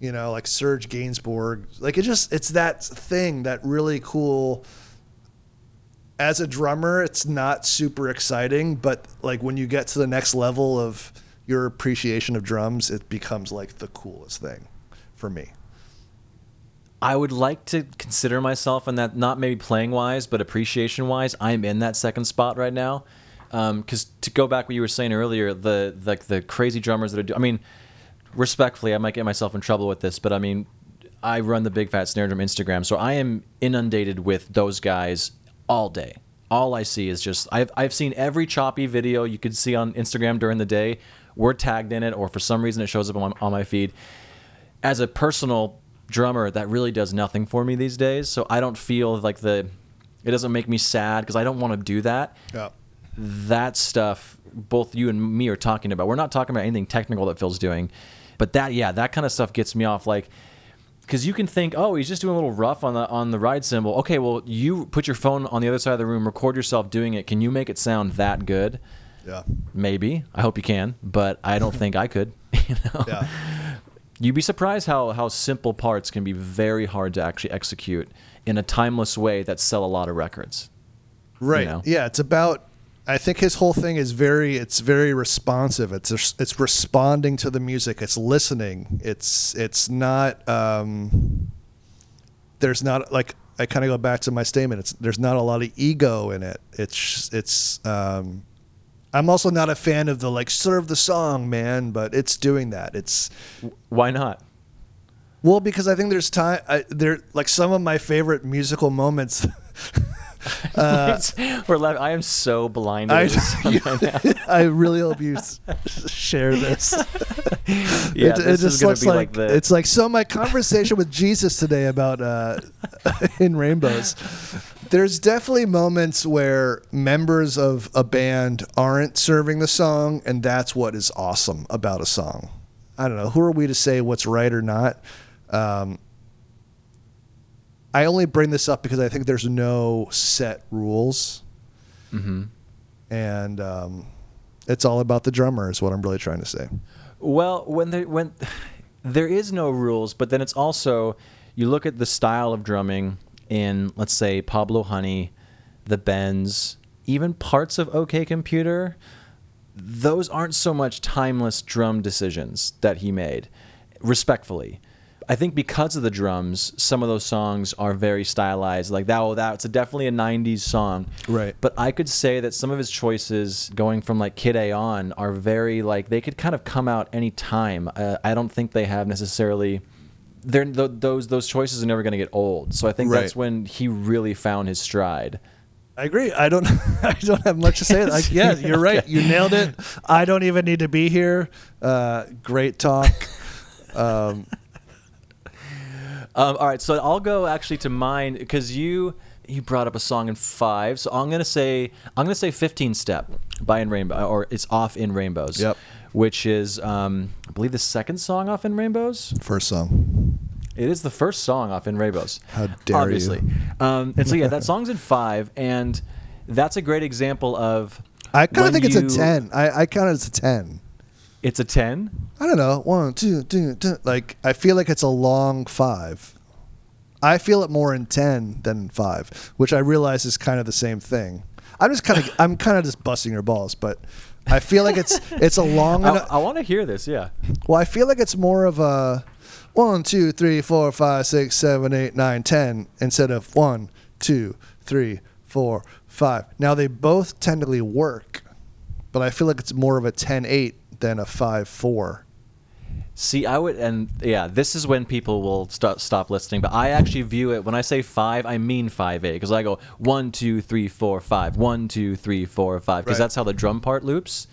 you know like serge gainsbourg like it just it's that thing that really cool as a drummer it's not super exciting but like when you get to the next level of your appreciation of drums it becomes like the coolest thing for me I would like to consider myself in that, not maybe playing wise, but appreciation wise. I'm in that second spot right now. Um, because to go back what you were saying earlier, the like the crazy drummers that are do. I mean, respectfully, I might get myself in trouble with this, but I mean, I run the Big Fat Snare Drum Instagram, so I am inundated with those guys all day. All I see is just I've I've seen every choppy video you could see on Instagram during the day. We're tagged in it, or for some reason it shows up on my, on my feed as a personal drummer, that really does nothing for me these days. So I don't feel like the it doesn't make me sad because I don't want to do that. yeah That stuff, both you and me are talking about. We're not talking about anything technical that Phil's doing, but that yeah, that kind of stuff gets me off. Like because you can think, oh, he's just doing a little rough on the on the ride cymbal. Okay, well, you put your phone on the other side of the room, record yourself doing it. Can you make it sound that good? yeah Maybe. I hope you can, but I don't think I could. You know? yeah You'd be surprised how how simple parts can be very hard to actually execute in a timeless way that sell a lot of records. Right. know? Yeah, it's about. I think his whole thing is very. It's very responsive. It's it's responding to the music. It's listening. It's it's not. Um, there's not like I kind of go back to my statement. It's there's not a lot of ego in it. It's it's. Um, I'm also not a fan of the like serve the song, man, but it's doing that. It's Why not? well because I think there's time. I, there like some of my favorite musical moments. We're laugh- I am so blinded. I, at this song right now. I really hope you share this. Yeah, it, it this just is gonna looks be like, like the. it's like so. My conversation with Jesus today about uh, in rainbows. There's definitely moments where members of a band aren't serving the song, and that's what is awesome about a song. I don't know. Who are we to say what's right or not? Um, I only bring this up because I think there's no set rules hmm and um, it's all about the drummer is what i'm really trying to say Well, when there when there is no rules, but then it's also you look at the style of drumming in let's say Pablo Honey, the Bends, even parts of OK Computer. Those aren't so much timeless drum decisions that he made. Respectfully, I think because of the drums, some of those songs are very stylized. Like that, oh, that's a, definitely a '90s song. Right. But I could say that some of his choices going from like Kid A on are very like they could kind of come out any time. Uh, I don't think they have necessarily. They're th- those those choices are never going to get old. So I think that's when he really found his stride. i agree i don't i don't have much to say like yeah you're right you nailed it i don't even need to be here uh, great talk um, Um, all right, so I'll go actually to mine because you you brought up a song in five. So I'm gonna say I'm gonna say 15 Step by In Rainbow or it's off in Rainbows. Yep. Which is um, I believe the second song off in Rainbows. first song It is the first song off in Rainbows. How dare you. obviously. Um, and so yeah, that song's in five, and that's a great example of. i kind of think it's a 10 i, I count it as a 10 It's a ten. i don't know one two two two like i feel like it's a long five i feel it more in 10 than in 5 which i realize is kind of the same thing i'm just kind of i'm kind of just busting your balls but i feel like it's it's a long I, I want to hear this. Yeah. Well, I feel like it's more of a one, two, three, four, five, six, seven, eight, nine, ten instead of one, two, three, four, five. Now they both technically work, but I feel like it's more of a 10-8 than a 5-4. See, I would, and yeah, this is when people will stop stop listening. But I actually view it when I say five, I mean five eight because I go one two three four five, one two three four five because Right. that's how the drum part loops.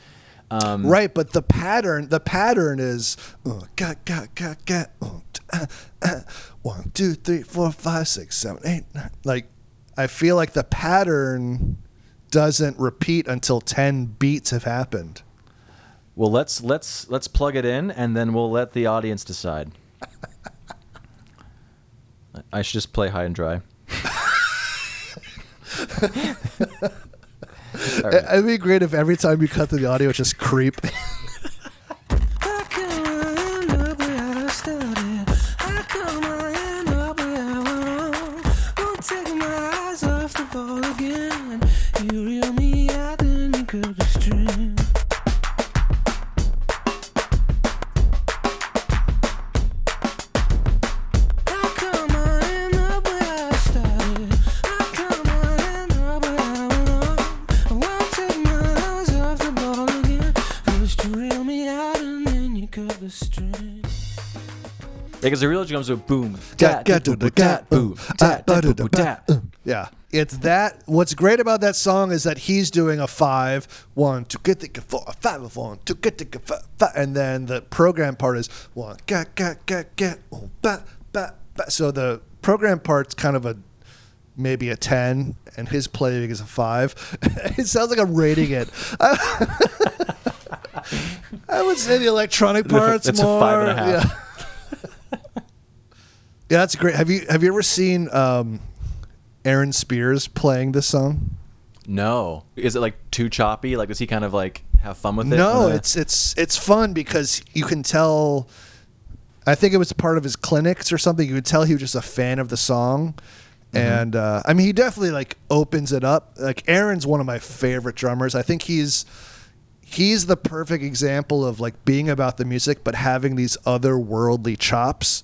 Um, Right, but the pattern the pattern is uh, ga, ga, ga, ga, uh, uh, uh, one, two, three, four, five, six, seven, eight, nine. Like I feel like the pattern doesn't repeat until ten beats have happened. Well, let's let's let's plug it in, and then we'll let the audience decide. I should just play high and dry. Right. It'd be great if every time you cut to the audio, just creep. Because the real comes with boom, Ga- dat, ga- da, do- boom, da- dat, ga- boom, dat, da, do- boom, da- dat. Yeah, it's that. What's great about that song is that he's doing a five, one, two, get the four, five, one, two, get the five, five, and then the program part is one, ga, ga, ga, ga, oh, ba, ba, ba. So the program part's kind of a maybe a ten, and his playing is a five. it sounds like I'm rating it. I, I would say the electronic parts more. It's a more. five and a half. Yeah. Yeah, that's great. Have you have you ever seen um, Aaron Spears playing this song? No, is it like too choppy? Like, does he kind of like have fun with it? No, Uh, it's it's it's fun because you can tell. I think it was part of his clinics or something. You could tell he was just a fan of the song, and uh, I mean, he definitely like opens it up. Like Aaron's one of my favorite drummers. I think he's he's the perfect example of like being about the music, but having these otherworldly chops.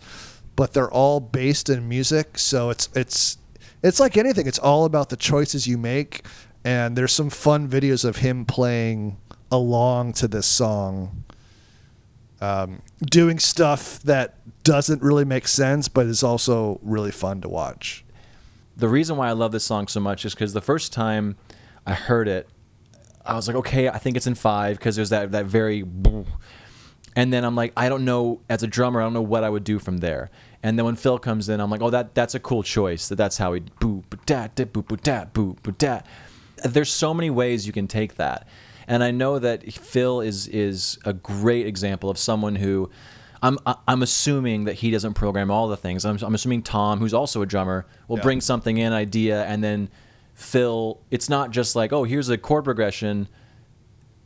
But they're all based in music, so it's it's it's like anything. It's all about the choices you make. And there's some fun videos of him playing along to this song, um, doing stuff that doesn't really make sense, but is also really fun to watch. the reason why I love this song so much is because the first time I heard it, I was like, okay, I think it's in five because there's that that very, and then I'm like, I don't know as a drummer, I don't know what I would do from there. And then when Phil comes in, I'm like, oh, that that's a cool choice. That that's how he boo boo da da boo boo da boo boo da. There's so many ways you can take that, and I know that Phil is is a great example of someone who. I'm I'm assuming that he doesn't program all the things. I'm, I'm assuming Thom, who's also a drummer, will Yeah. bring something in, idea, and then Phil. It's not just like, oh, here's a chord progression.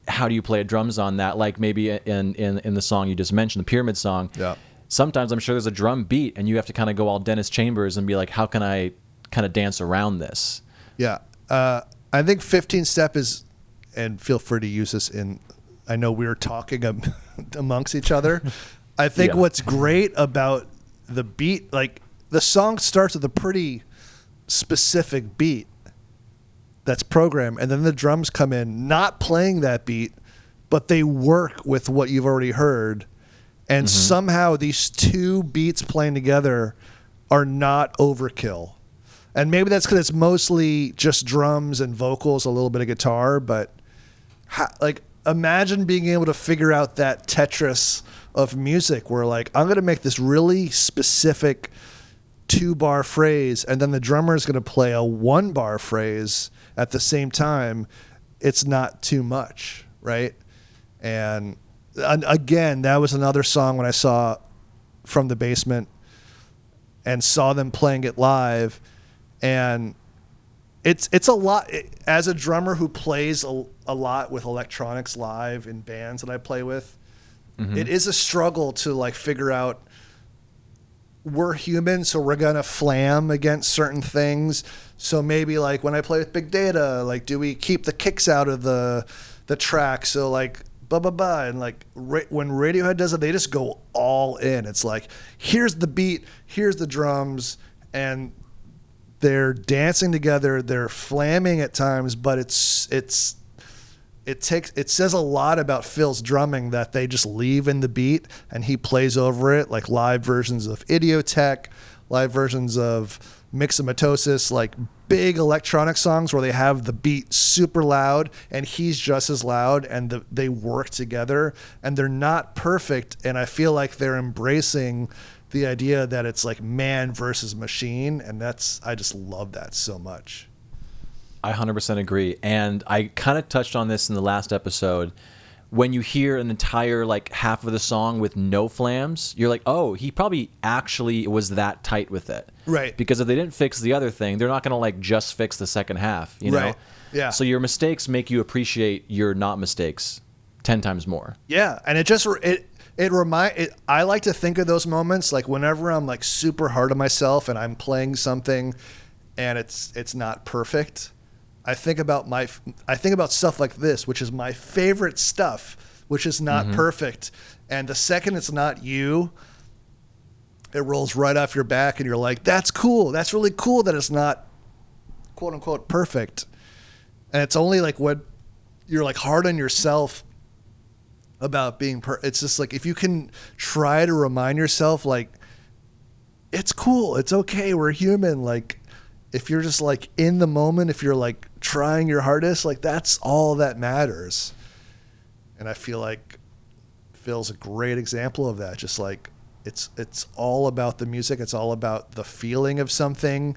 How do you play drums on that? Like maybe in in in the song you just mentioned, the Pyramid song. Yeah. Sometimes I'm sure there's a drum beat, and you have to kind of go all Dennis Chambers and be like, how can I kind of dance around this? Yeah. Uh, I think 15 step is, and feel free to use this in, I know we were talking am- amongst each other. I think Yeah. what's great about the beat, like the song starts with a pretty specific beat that's programmed, and then the drums come in, not playing that beat, but they work with what you've already heard. And mm-hmm. somehow these two beats playing together are not overkill. And maybe that's because it's mostly just drums and vocals, a little bit of guitar. But like, imagine being able to figure out that Tetris of music, where like I'm gonna make this really specific two bar phrase, and then the drummer is gonna play a one bar phrase at the same time. It's not too much, right? And again, that was another song when I saw from the basement and saw them playing it live. And it's it's a lot as a drummer who plays a, a lot with electronics live in bands that I play with mm-hmm. it is a struggle to like figure out we're human so we're gonna flam against certain things. So maybe like when I play with big data like do we keep the kicks out of the the track? So like blah blah blah. And like ra- when Radiohead does it they just go all in. It's like here's the beat here's the drums and they're dancing together they're flamming at times but it's it's it takes it says a lot about Phil's drumming that they just leave in the beat and he plays over it like live versions of Idioteque, live versions of Myxomatosis, like big electronic songs where they have the beat super loud and he's just as loud and the, they work together and they're not perfect and I feel like they're embracing the idea that it's like man versus machine and that's I just love that so much. I 100% agree. And I kind of touched on this in the last episode. When you hear an entire like half of the song with no flams, you're like, "Oh, he probably actually was that tight with it." Right. Because if they didn't fix the other thing, they're not going to like just fix the second half, you know? Right. Yeah. So your mistakes make you appreciate your not mistakes 10 times more. Yeah, and it just it it remind it, I like to think of those moments like whenever I'm like super hard on myself and I'm playing something and it's it's not perfect. I think about my I think about stuff like this, which is my favorite stuff, which is not mm-hmm. perfect. And the second it's not you, it rolls right off your back and you're like, that's cool. That's really cool that it's not quote unquote perfect. And it's only like when you're like hard on yourself about being per it's just like if you can try to remind yourself like it's cool it's okay we're human like if you're just like in the moment if you're like trying your hardest like that's all that matters. And i feel like phil's a great example of that. Just like it's it's all about the music. It's all about the feeling of something.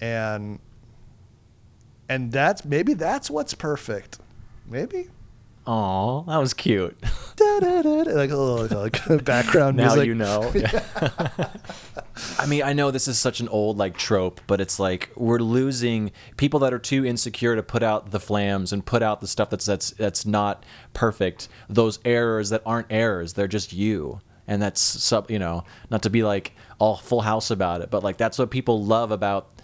And and that's maybe that's what's perfect. Maybe. Aw, that was cute. Da-da-da-da, like a little like background now music. you know. I mean, I know this is such an old like trope, but it's like we're losing people that are too insecure to put out the flams and put out the stuff that's that's that's not perfect. Those errors that aren't errors, they're just you. And that's sub, you know, not to be like all full house about it, but like that's what people love about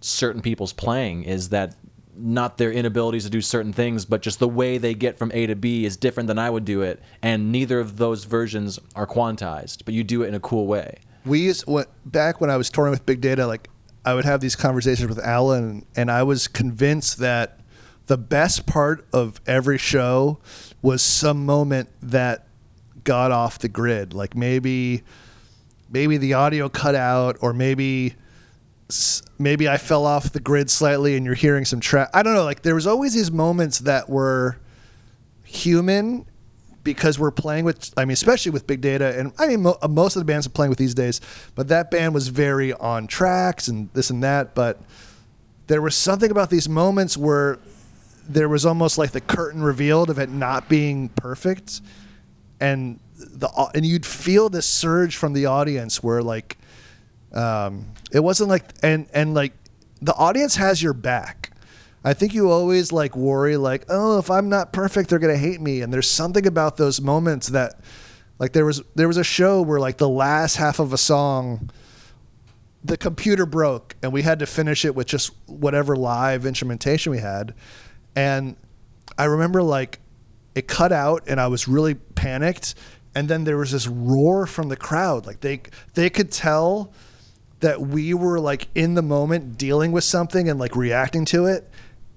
certain people's playing is that not their inabilities to do certain things, but just the way they get from A to B is different than I would do it, and neither of those versions are quantized, but you do it in a cool way. We used what back when I was touring with Big Data, like I would have these conversations with Alan, and I was convinced that the best part of every show was some moment that got off the grid. Like maybe, maybe the audio cut out, or maybe, maybe I fell off the grid slightly, and you're hearing some track. I don't know. Like there was always these moments that were human because we're playing with i mean especially with big data and i mean mo- most of the bands are playing with these days but that band was very on tracks and this and that but there was something about these moments where there was almost like the curtain revealed of it not being perfect. And the and you'd feel this surge from the audience where like um, it wasn't like and and like the audience has your back i think you always like worry like oh if i'm not perfect they're gonna hate me. And there's something about those moments that like there was there was a show where like the last half of a song the computer broke and we had to finish it with just whatever live instrumentation we had. And i remember like it cut out and i was really panicked. And then there was this roar from the crowd. Like they they could tell that we were like in the moment dealing with something and like reacting to it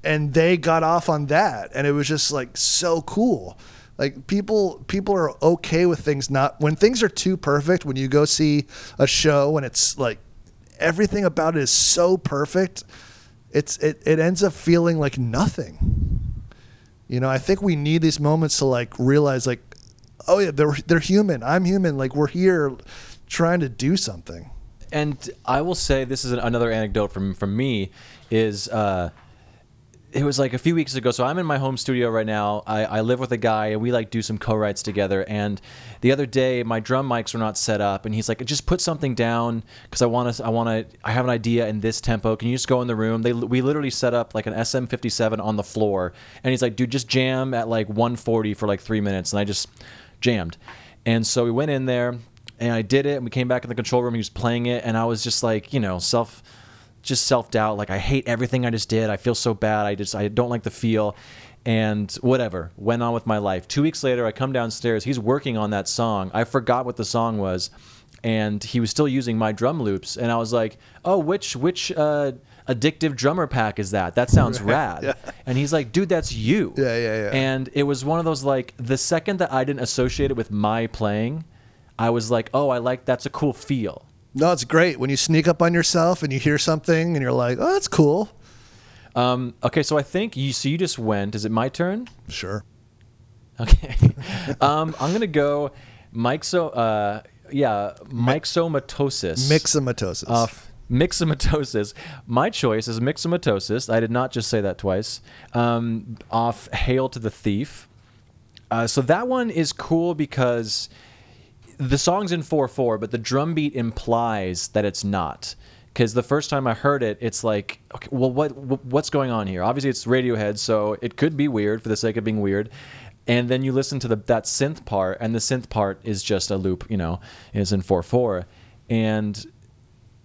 and they got off on that and it was just like so cool. Like people people are okay with things not when things are too perfect when you go see a show and it's like everything about it is so perfect it's it, it ends up feeling like nothing. You know i think we need these moments to like realize like oh yeah they're they're human. I'm human. Like we're here trying to do something. And I will say this is an, another anecdote from from me is uh, it was like a few weeks ago. So I'm in my home studio right now. I, I live with a guy and we like do some co-writes together. And the other day my drum mics were not set up, and he's like, "Just put something down because I want to. I want to. I have an idea in this tempo. Can you just go in the room?" They we literally set up like an SM57 on the floor, and he's like, "Dude, just jam at like 140 for like three minutes," and I just jammed. And so we went in there and I did it and we came back in the control room he was playing it and I was just like you know self just self doubt like I hate everything I just did I feel so bad I just I don't like the feel and whatever went on with my life 2 weeks later I come downstairs he's working on that song I forgot what the song was and he was still using my drum loops and I was like oh which which uh addictive drummer pack is that? That sounds rad. yeah. And he's like, dude, that's you. Yeah, yeah, yeah. And it was one of those like the second that I didn't associate it with my playing, I was like, oh, I like that's a cool feel. No, it's great when you sneak up on yourself and you hear something and you're like, oh, that's cool. Um, okay, so I think you. So you just went. Is it my turn? Sure. Okay. um, I'm gonna go. Myxo. Uh, yeah, myxomatosis. Myxomatosis. Off myxomatosis. My choice is myxomatosis. I did not just say that twice. Um, off Hail to the Thief. Uh, so that one is cool because the song's in 4 4, but the drum beat implies that it's not. Because the first time I heard it, it's like, okay, well, what what's going on here? Obviously, it's Radiohead, so it could be weird for the sake of being weird. And then you listen to the that synth part, and the synth part is just a loop, you know, is in 4 4. And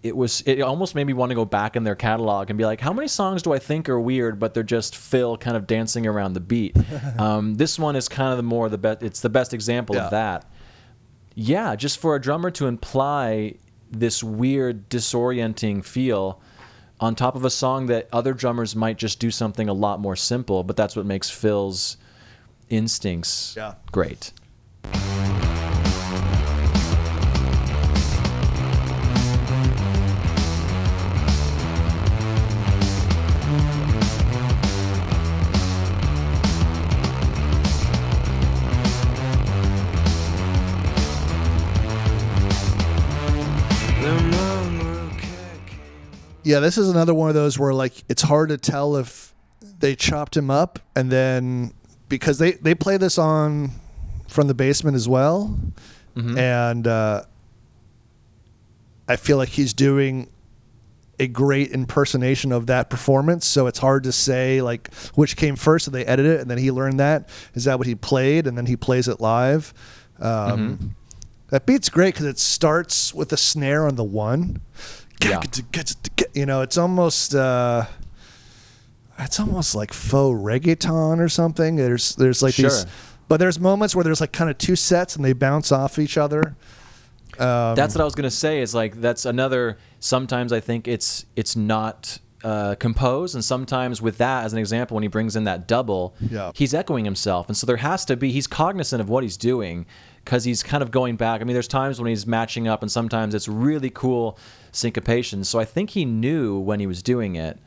it was it almost made me want to go back in their catalog and be like how many songs do i think are weird but they're just phil kind of dancing around the beat um, this one is kind of the more the best it's the best example Yeah. of that yeah just for a drummer to imply this weird disorienting feel on top of a song that other drummers might just do something a lot more simple but that's what makes phil's instincts Yeah. great Yeah, this is another one of those where like it's hard to tell if they chopped him up and then because they they play this on from the basement as well, and uh, I feel like he's doing a great impersonation of that performance. So it's hard to say like which came first. Did they edit it and then he learned that? Is that what he played and then he plays it live? Um, That beat's great because it starts with a snare on the one. Yeah. You know, it's almost uh, it's almost like faux reggaeton or something. There's there's like these, but there's moments where there's like kind of two sets and they bounce off each other. Um, that's what I was gonna say. Is like that's another. Sometimes I think it's it's not uh, composed, and sometimes with that as an example, when he brings in that double, Yeah. he's echoing himself, and so there has to be. He's cognizant of what he's doing because he's kind of going back. I mean, there's times when he's matching up, and sometimes it's really cool syncopation. So I think he knew when he was doing it.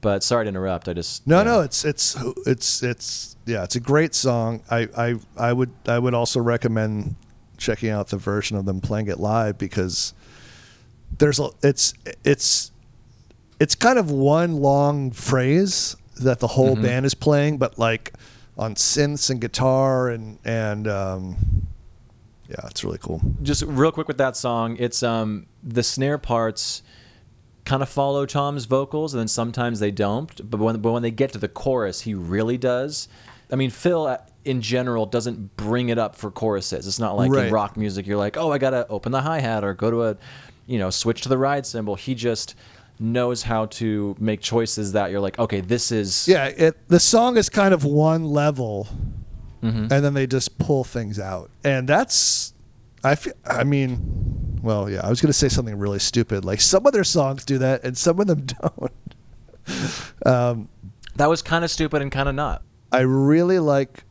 But sorry to interrupt. I just No, yeah. no, it's it's it's it's yeah, it's a great song. I I I would I would also recommend checking out the version of them playing it live because there's a it's it's it's kind of one long phrase that the whole Mhm. band is playing, but like on synths and guitar and and um, yeah, it's really cool. just real quick with that song, it's um the snare parts kind of follow Thom's vocals, and then sometimes they don't. But when but when they get to the chorus, he really does. I mean, Phil uh, in general doesn't bring it up for choruses. It's not like Right. in rock music, you're like, oh, I gotta open the hi hat or go to a, you know, switch to the ride cymbal. He just knows how to make choices that you're like, okay, this is Yeah, it the song is kind of one level, Mhm. and then they just pull things out, and that's I feel. I mean, well, yeah, I was gonna say something really stupid. Like some of their songs do that, and some of them don't. um, that was kind of stupid and kind of not. I really like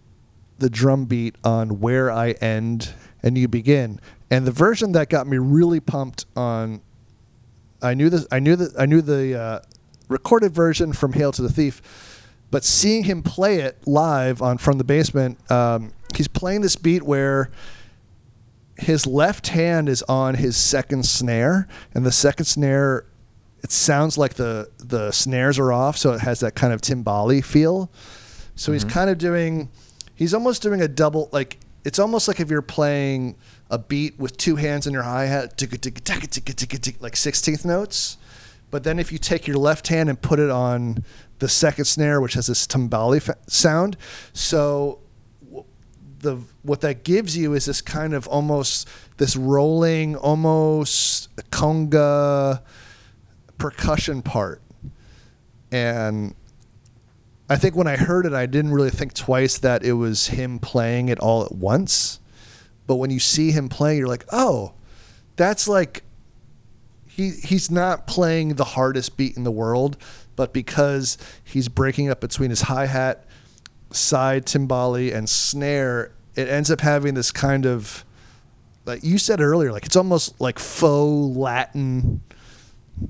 the drum beat on "Where I End and You Begin," and the version that got me really pumped on. I knew this. I knew that. I knew the uh, recorded version from "Hail to the Thief," but seeing him play it live on "From the Basement," um, he's playing this beat where his left hand is on his second snare, and the second snare. It sounds like the the snares are off, so it has that kind of timbali feel. So he's kind of doing, he's almost doing a double, like, it's almost like if you're playing a beat with two hands in your hi hat, like 16th notes. But then if you take your left hand and put it on the second snare, which has this timbali fa- sound, so w- the what that gives you is this kind of almost this rolling, almost conga percussion part. And I think when I heard it, I didn't really think twice that it was him playing it all at once. But when you see him playing, you're like, oh, that's like he he's not playing the hardest beat in the world, but because he's breaking up between his hi hat, side timbali, and snare, it ends up having this kind of like you said earlier, like it's almost like faux Latin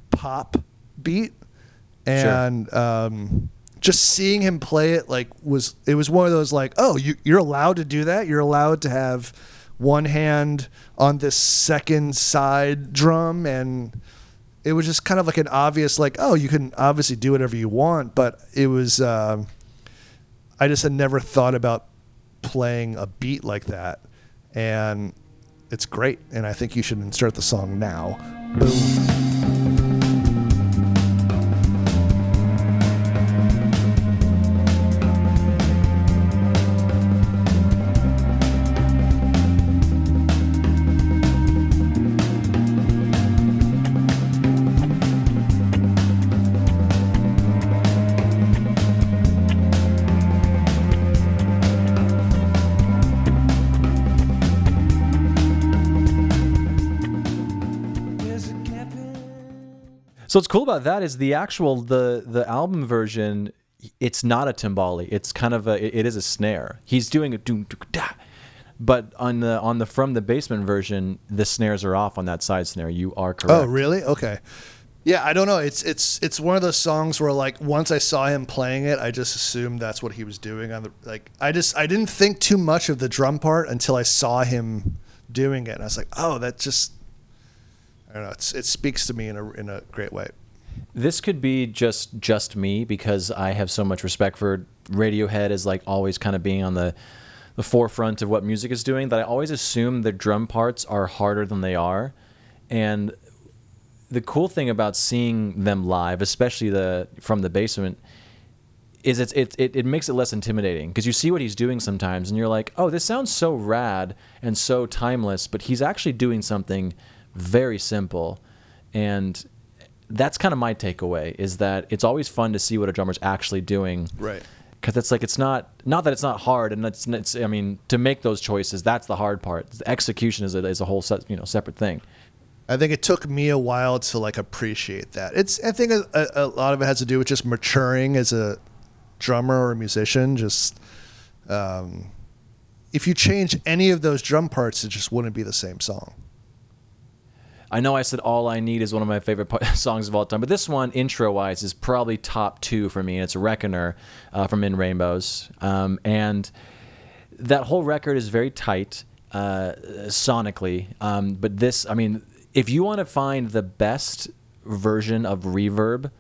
pop beat, and um, just seeing him play it like was it was one of those like oh you you're allowed to do that. You're allowed to have one hand on this second side drum and it was just kind of like an obvious like oh you can obviously do whatever you want but it was um, I just had never thought about playing a beat like that. And it's great and I think you should insert the song now. Boom So what's cool about that is the actual the the album version. It's not a timbale. It's kind of a. It is a snare. He's doing a doom doom, da. But on the on the from the basement version, the snares are off on that side snare. You are oh, correct. Oh, really? Okay. Yeah, I don't know. It's it's it's one of those songs where like once I saw him playing it, I just assumed that's what he was doing on the like I just I didn't think too much of the drum part until I saw him doing it. And I was like, "Oh, that just don't know. It's, it speaks to me in a in a great way." This could be just just me because I have so much respect for Radiohead as like always kind of being on the the forefront of what music is doing that I always assume the drum parts are harder than they are. And the cool thing about seeing them live, especially the from the basement, is it's, it, it, it makes it less intimidating because you see what he's doing sometimes and you're like, oh, this sounds so rad and so timeless, but he's actually doing something very simple. And that's kind of my takeaway is that it's always fun to see what a drummer's actually doing. Right. Because it's like it's not not that it's not hard, and it's, it's I mean to make those choices that's the hard part. The execution is a, is a whole set, you know separate thing. I think it took me a while to like appreciate that. It's I think a, a, a lot of it has to do with just maturing as a drummer or a musician. Just um, if you change any of those drum parts, it just wouldn't be the same song. I know I said "All I Need" is one of my favorite songs of all time, but this one, intro-wise, is probably top two for me. And It's a "Reckoner" uh, from In Rainbows, um, and that whole record is very tight uh, sonically. Um, but this, I mean, if you want to find the best version of reverb,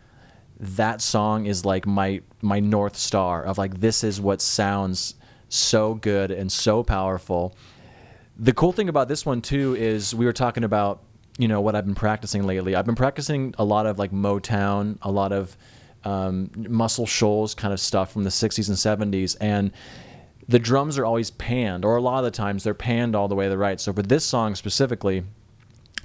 that song is like my my north star of like this is what sounds so good and so powerful. The cool thing about this one too is we were talking about you know what I've been practicing lately. I've been practicing a lot of like Motown, a lot of um, Muscle Shoals kind of stuff from the 60s and 70s, and the drums are always panned, or a lot of the times they're panned all the way to the right. So for this song specifically,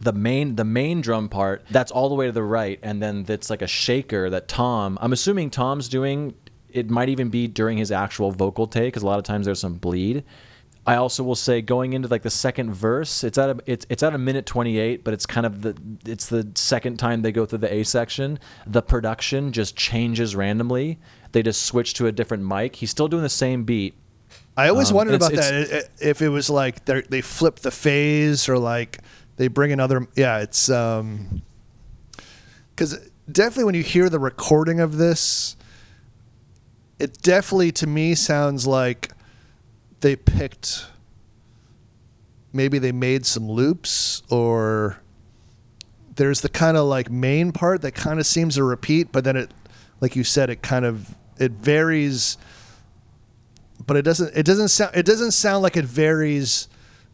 the main the main drum part that's all the way to the right, and then that's like a shaker that Thom. I'm assuming Thom's doing. It might even be during his actual vocal take, because a lot of times there's some bleed. I also will say going into like the second verse, it's at a it's it's at a minute 28, but it's kind of the it's the second time they go through the A section. The production just changes randomly. They just switch to a different mic. He's still doing the same beat. I always Um, wondered it's- about that. i- i- If it was like they they flip the phase or like they bring another. Yeah, it's um because definitely when you hear the recording of this, it definitely to me sounds like they picked. Maybe they made some loops or there's the kind of like main part that kind of seems to repeat, but then it, like you said, it kind of it varies but it doesn't it doesn't sound it doesn't sound like it varies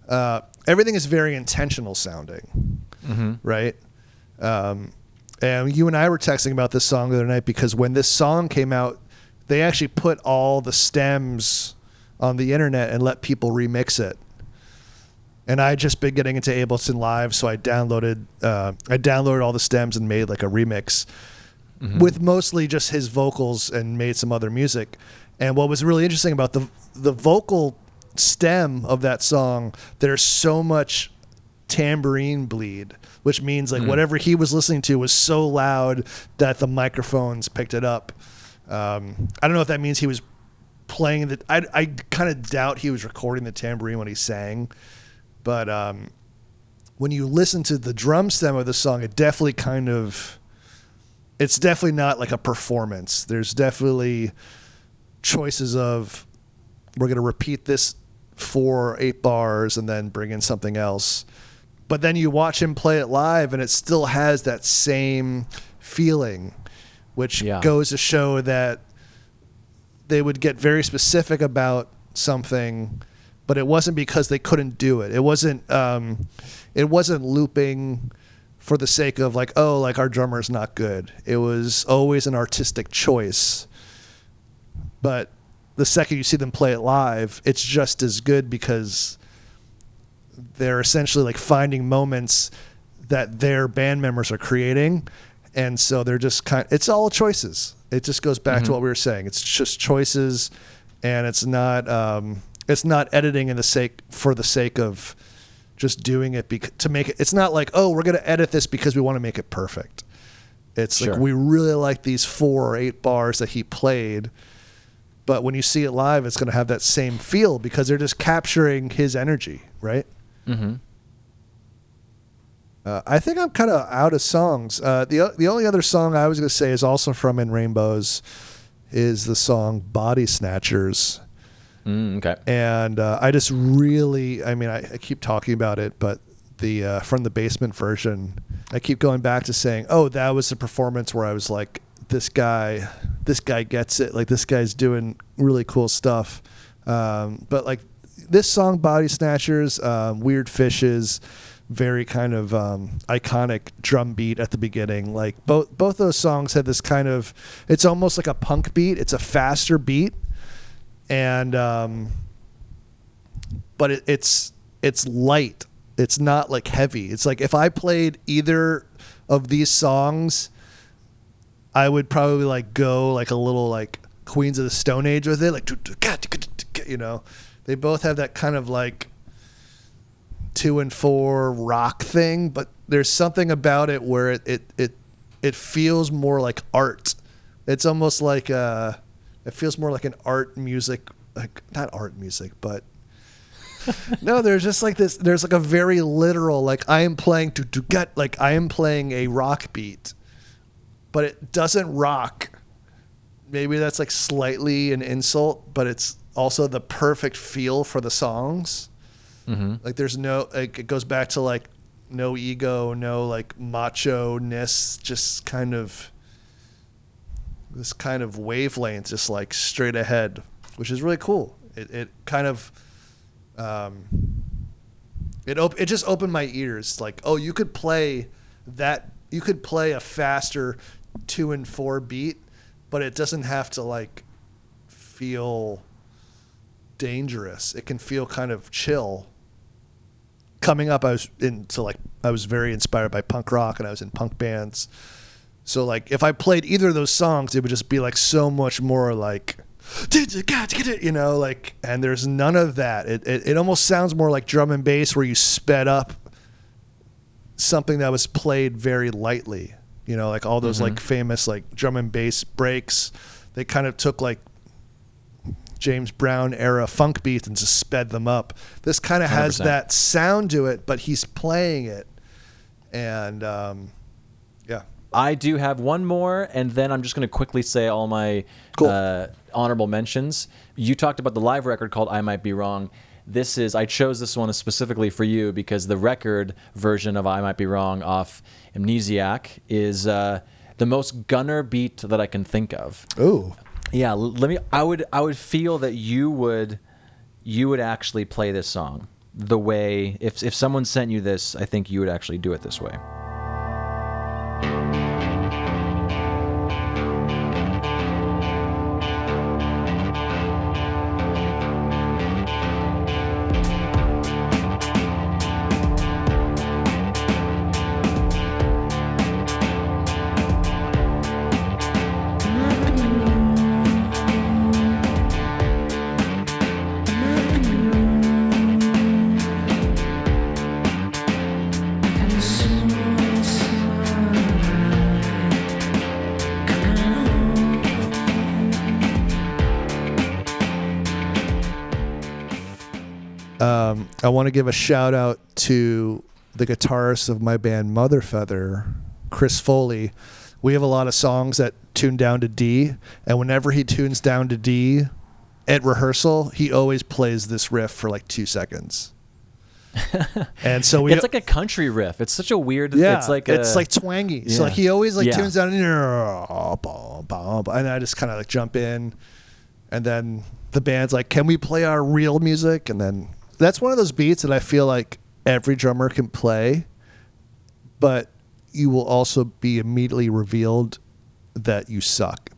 uh, everything is very intentional sounding right um, and you and i were texting about this song the other night because when this song came out they actually put all the stems on the internet and let people remix it and I had just been getting into Ableton Live, so I downloaded uh, I downloaded all the stems and made like a remix with mostly just his vocals and made some other music. And what was really interesting about the the vocal stem of that song, there's so much tambourine bleed, which means like whatever he was listening to was so loud that the microphones picked it up. Um, I don't know if that means he was playing the. I, I kind of doubt he was recording the tambourine when he sang, but um, when you listen to the drum stem of the song, it definitely kind of. It's definitely not like a performance. There's definitely choices of we're going to repeat this for eight bars and then bring in something else. But then you watch him play it live and it still has that same feeling, which Yeah. goes to show that they would get very specific about something, but it wasn't because they couldn't do it. It wasn't um, it wasn't looping for the sake of like, oh, like our drummer's not good. It was always an artistic choice. But the second you see them play it live, it's just as good because they're essentially like finding moments that their band members are creating and so they're just kind of, it's all choices it just goes back to what we were saying. It's just choices and it's not um, it's not editing in the sake for the sake of just doing it bec- to make it it's not like oh we're going to edit this because we want to make it perfect. It's like we really like these four or eight bars that he played but when you see it live it's going to have that same feel because they're just capturing his energy right? Mm-hmm. Uh, I think I'm kind of out of songs. Uh, the the only other song I was going to say is also from In Rainbows, is the song Body Snatchers, Mm, okay. and uh, I just really, I mean, I, I keep talking about it, but the uh, from the basement version, I keep going back to saying, oh, that was the performance where I was like, this guy, this guy gets it. Like this guy's doing really cool stuff. Um, but like this song, Body Snatchers, um, Weird Fishes, very kind of um, iconic drum beat at the beginning. Like both both those songs had this kind of, it's almost like a punk beat. It's a faster beat, and um, but it, it's it's light. It's not like heavy. It's like if I played either of these songs, I would probably like go like a little like Queens of the Stone Age with it, like you know. They both have that kind of like two and four rock thing, but there's something about it where it it it, it feels more like art. It's almost like uh it feels more like an art music like not art music, but no, there's just like this there's like a very literal like I am playing to to get like I am playing a rock beat, but it doesn't rock. Maybe that's like slightly an insult, but it's also the perfect feel for the songs. Mm-hmm. Like there's no like it goes back to like no ego, no like macho ness, just kind of this kind of wavelength, just like straight ahead, which is really cool. It it kind of um it op- it just opened my ears. Like oh, you could play that. You could play a faster two and four beat, but it doesn't have to like feel dangerous. It can feel kind of chill. Coming up, I was into like I was very inspired by punk rock, and I was in punk bands. So like, if I played either of those songs, it would just be like so much more like, it you know, like. And there's none of that. It it, it almost sounds more like drum and bass, where you sped up something that was played very lightly. You know, like all those like mm-hmm. famous like drum and bass breaks. They kind of took like James Brown era funk beats and just sped them up. This kind of has 100%. that sound to it, but he's playing it, and um, yeah, I do have one more, and then I'm just going to quickly say all my Cool. uh, honorable mentions. You talked about the live record called "I Might Be Wrong." This is I chose this one specifically for you because the record version of "I Might Be Wrong" off Amnesiac is uh, the most Gunnar beat that I can think of. ooh, Yeah, let me. I would. I would feel that you would, you would actually play this song the way if if someone sent you this, I think you would actually do it this way. To give a shout out to the guitarist of my band Mother Feather, Chris Foley. We have a lot of songs that tune down to D, and whenever he tunes down to D at rehearsal, he always plays this riff for like two seconds. and so we it's like a country riff. It's such a weird. yeah, it's like it's like twangy. So like he always like Yeah. tunes down and, and I just kind of like jump in, and then the band's like, "Can we play our real music?" And then that's one of those beats that I feel like every drummer can play, but you will also be immediately revealed that you suck.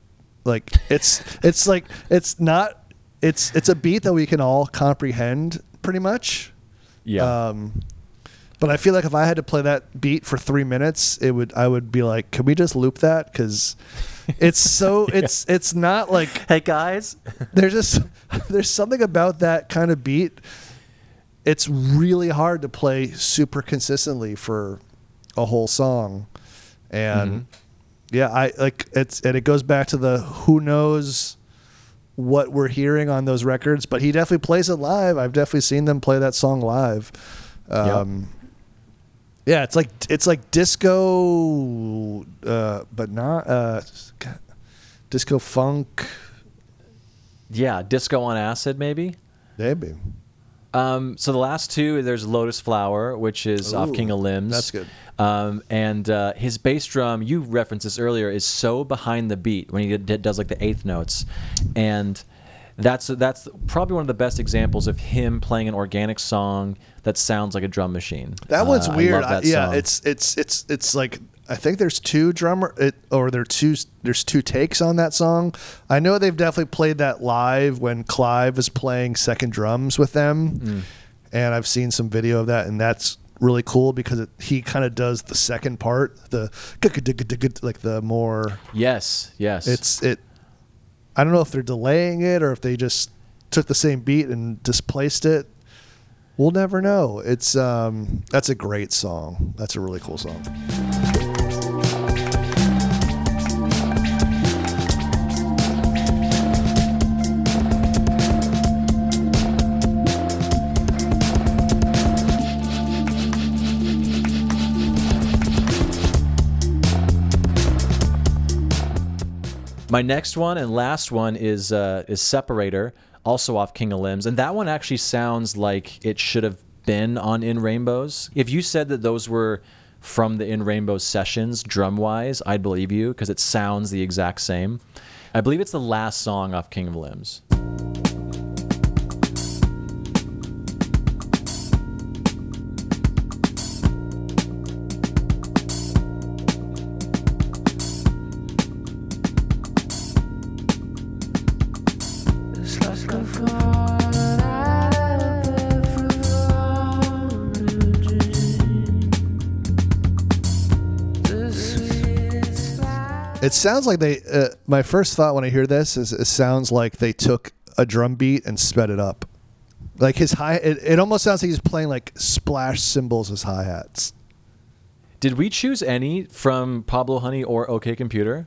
Like it's it's like it's not it's it's a beat that we can all comprehend pretty much. yeah. Um, but I feel like if I had to play that beat for three minutes, it would I would be like, can we just loop that? Because it's so it's it's not like hey guys. there's just there's something about that kind of beat. It's really hard to play super consistently for a whole song, and Mhm. yeah, I like it's and it goes back to the who knows what we're hearing on those records, but he definitely plays it live. I've definitely seen them play that song live. Um, Yeah, it's like it's like disco, uh, but not uh, disco funk. Yeah, disco on acid maybe. Maybe Um, so the last two, there's Lotus Flower, which is off King of Limbs. that's good. Um, and uh, his bass drum, you referenced this earlier, is so behind the beat when he does like the eighth notes, and that's that's probably one of the best examples of him playing an organic song that sounds like a drum machine. that one's Uh, weird. that I- yeah, song. it's it's it's it's like I think there's two drummer it, or there two there's two takes on that song. I know they've definitely played that live when Clive was playing second drums with them, Mm. and I've seen some video of that, and that's really cool because it, he kind of does the second part, the like the more yes, yes. it's it. I don't know if they're delaying it or if they just took the same beat and displaced it. We'll never know. It's um that's a great song. That's a really cool song. My next one and last one is uh, is Separator, also off King of Limbs, and that one actually sounds like it should have been on In Rainbows. If you said that those were from the In Rainbows sessions, drum wise, I'd believe you because it sounds the exact same. I believe it's the last song off King of Limbs. It sounds like they. Uh, my first thought when I hear this is it sounds like they took a drum beat and sped it up. Like his hi, it, it almost sounds like he's playing like splash cymbals as hi hats. Did we choose any from Pablo Honey or OK Computer?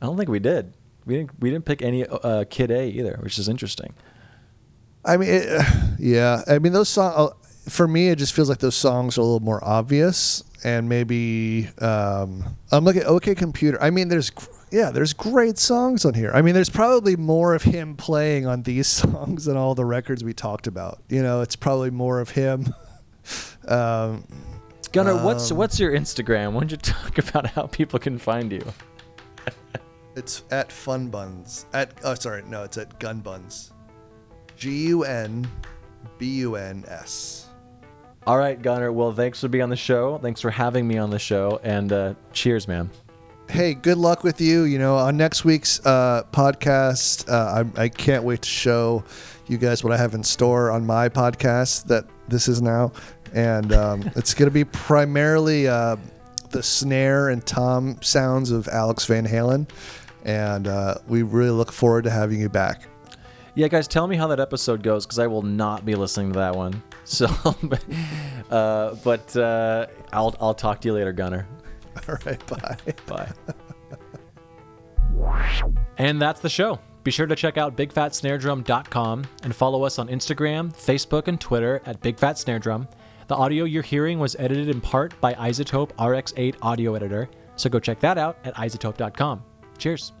I don't think we did. We didn't. We didn't pick any uh, Kid A either, which is interesting. I mean, it, yeah. I mean, those songs for me, it just feels like those songs are a little more obvious, and maybe um, I'm looking at OK Computer. I mean, there's yeah, there's great songs on here. I mean, there's probably more of him playing on these songs than all the records we talked about. You know, it's probably more of him. um, Gunnar, what's Um, what's your Instagram? Why don't you talk about how people can find you? it's at Fun Buns. At oh, sorry, no, it's at Gun Buns. G U N B U N S. All right, Gunnar. Well, thanks for being on the show. Thanks for having me on the show, and uh, cheers, man. hey, good luck with you. You know, on next week's uh, podcast, uh, I, I can't wait to show you guys what I have in store on my podcast that this is now. And um, it's going to be primarily uh, the snare and tom sounds of Alex Van Halen. And uh, we really look forward to having you back. Yeah, guys, tell me how that episode goes because I will not be listening to that one. So, uh, but uh, I'll I'll talk to you later, Gunnar. All right, bye. Bye. and that's the show. Be sure to check out bigfatsnaredrum.com and follow us on Instagram, Facebook, and Twitter at Big Fat Snare Drum. The audio you're hearing was edited in part by iZotope RX8 Audio Editor, so go check that out at izotope.com. Cheers.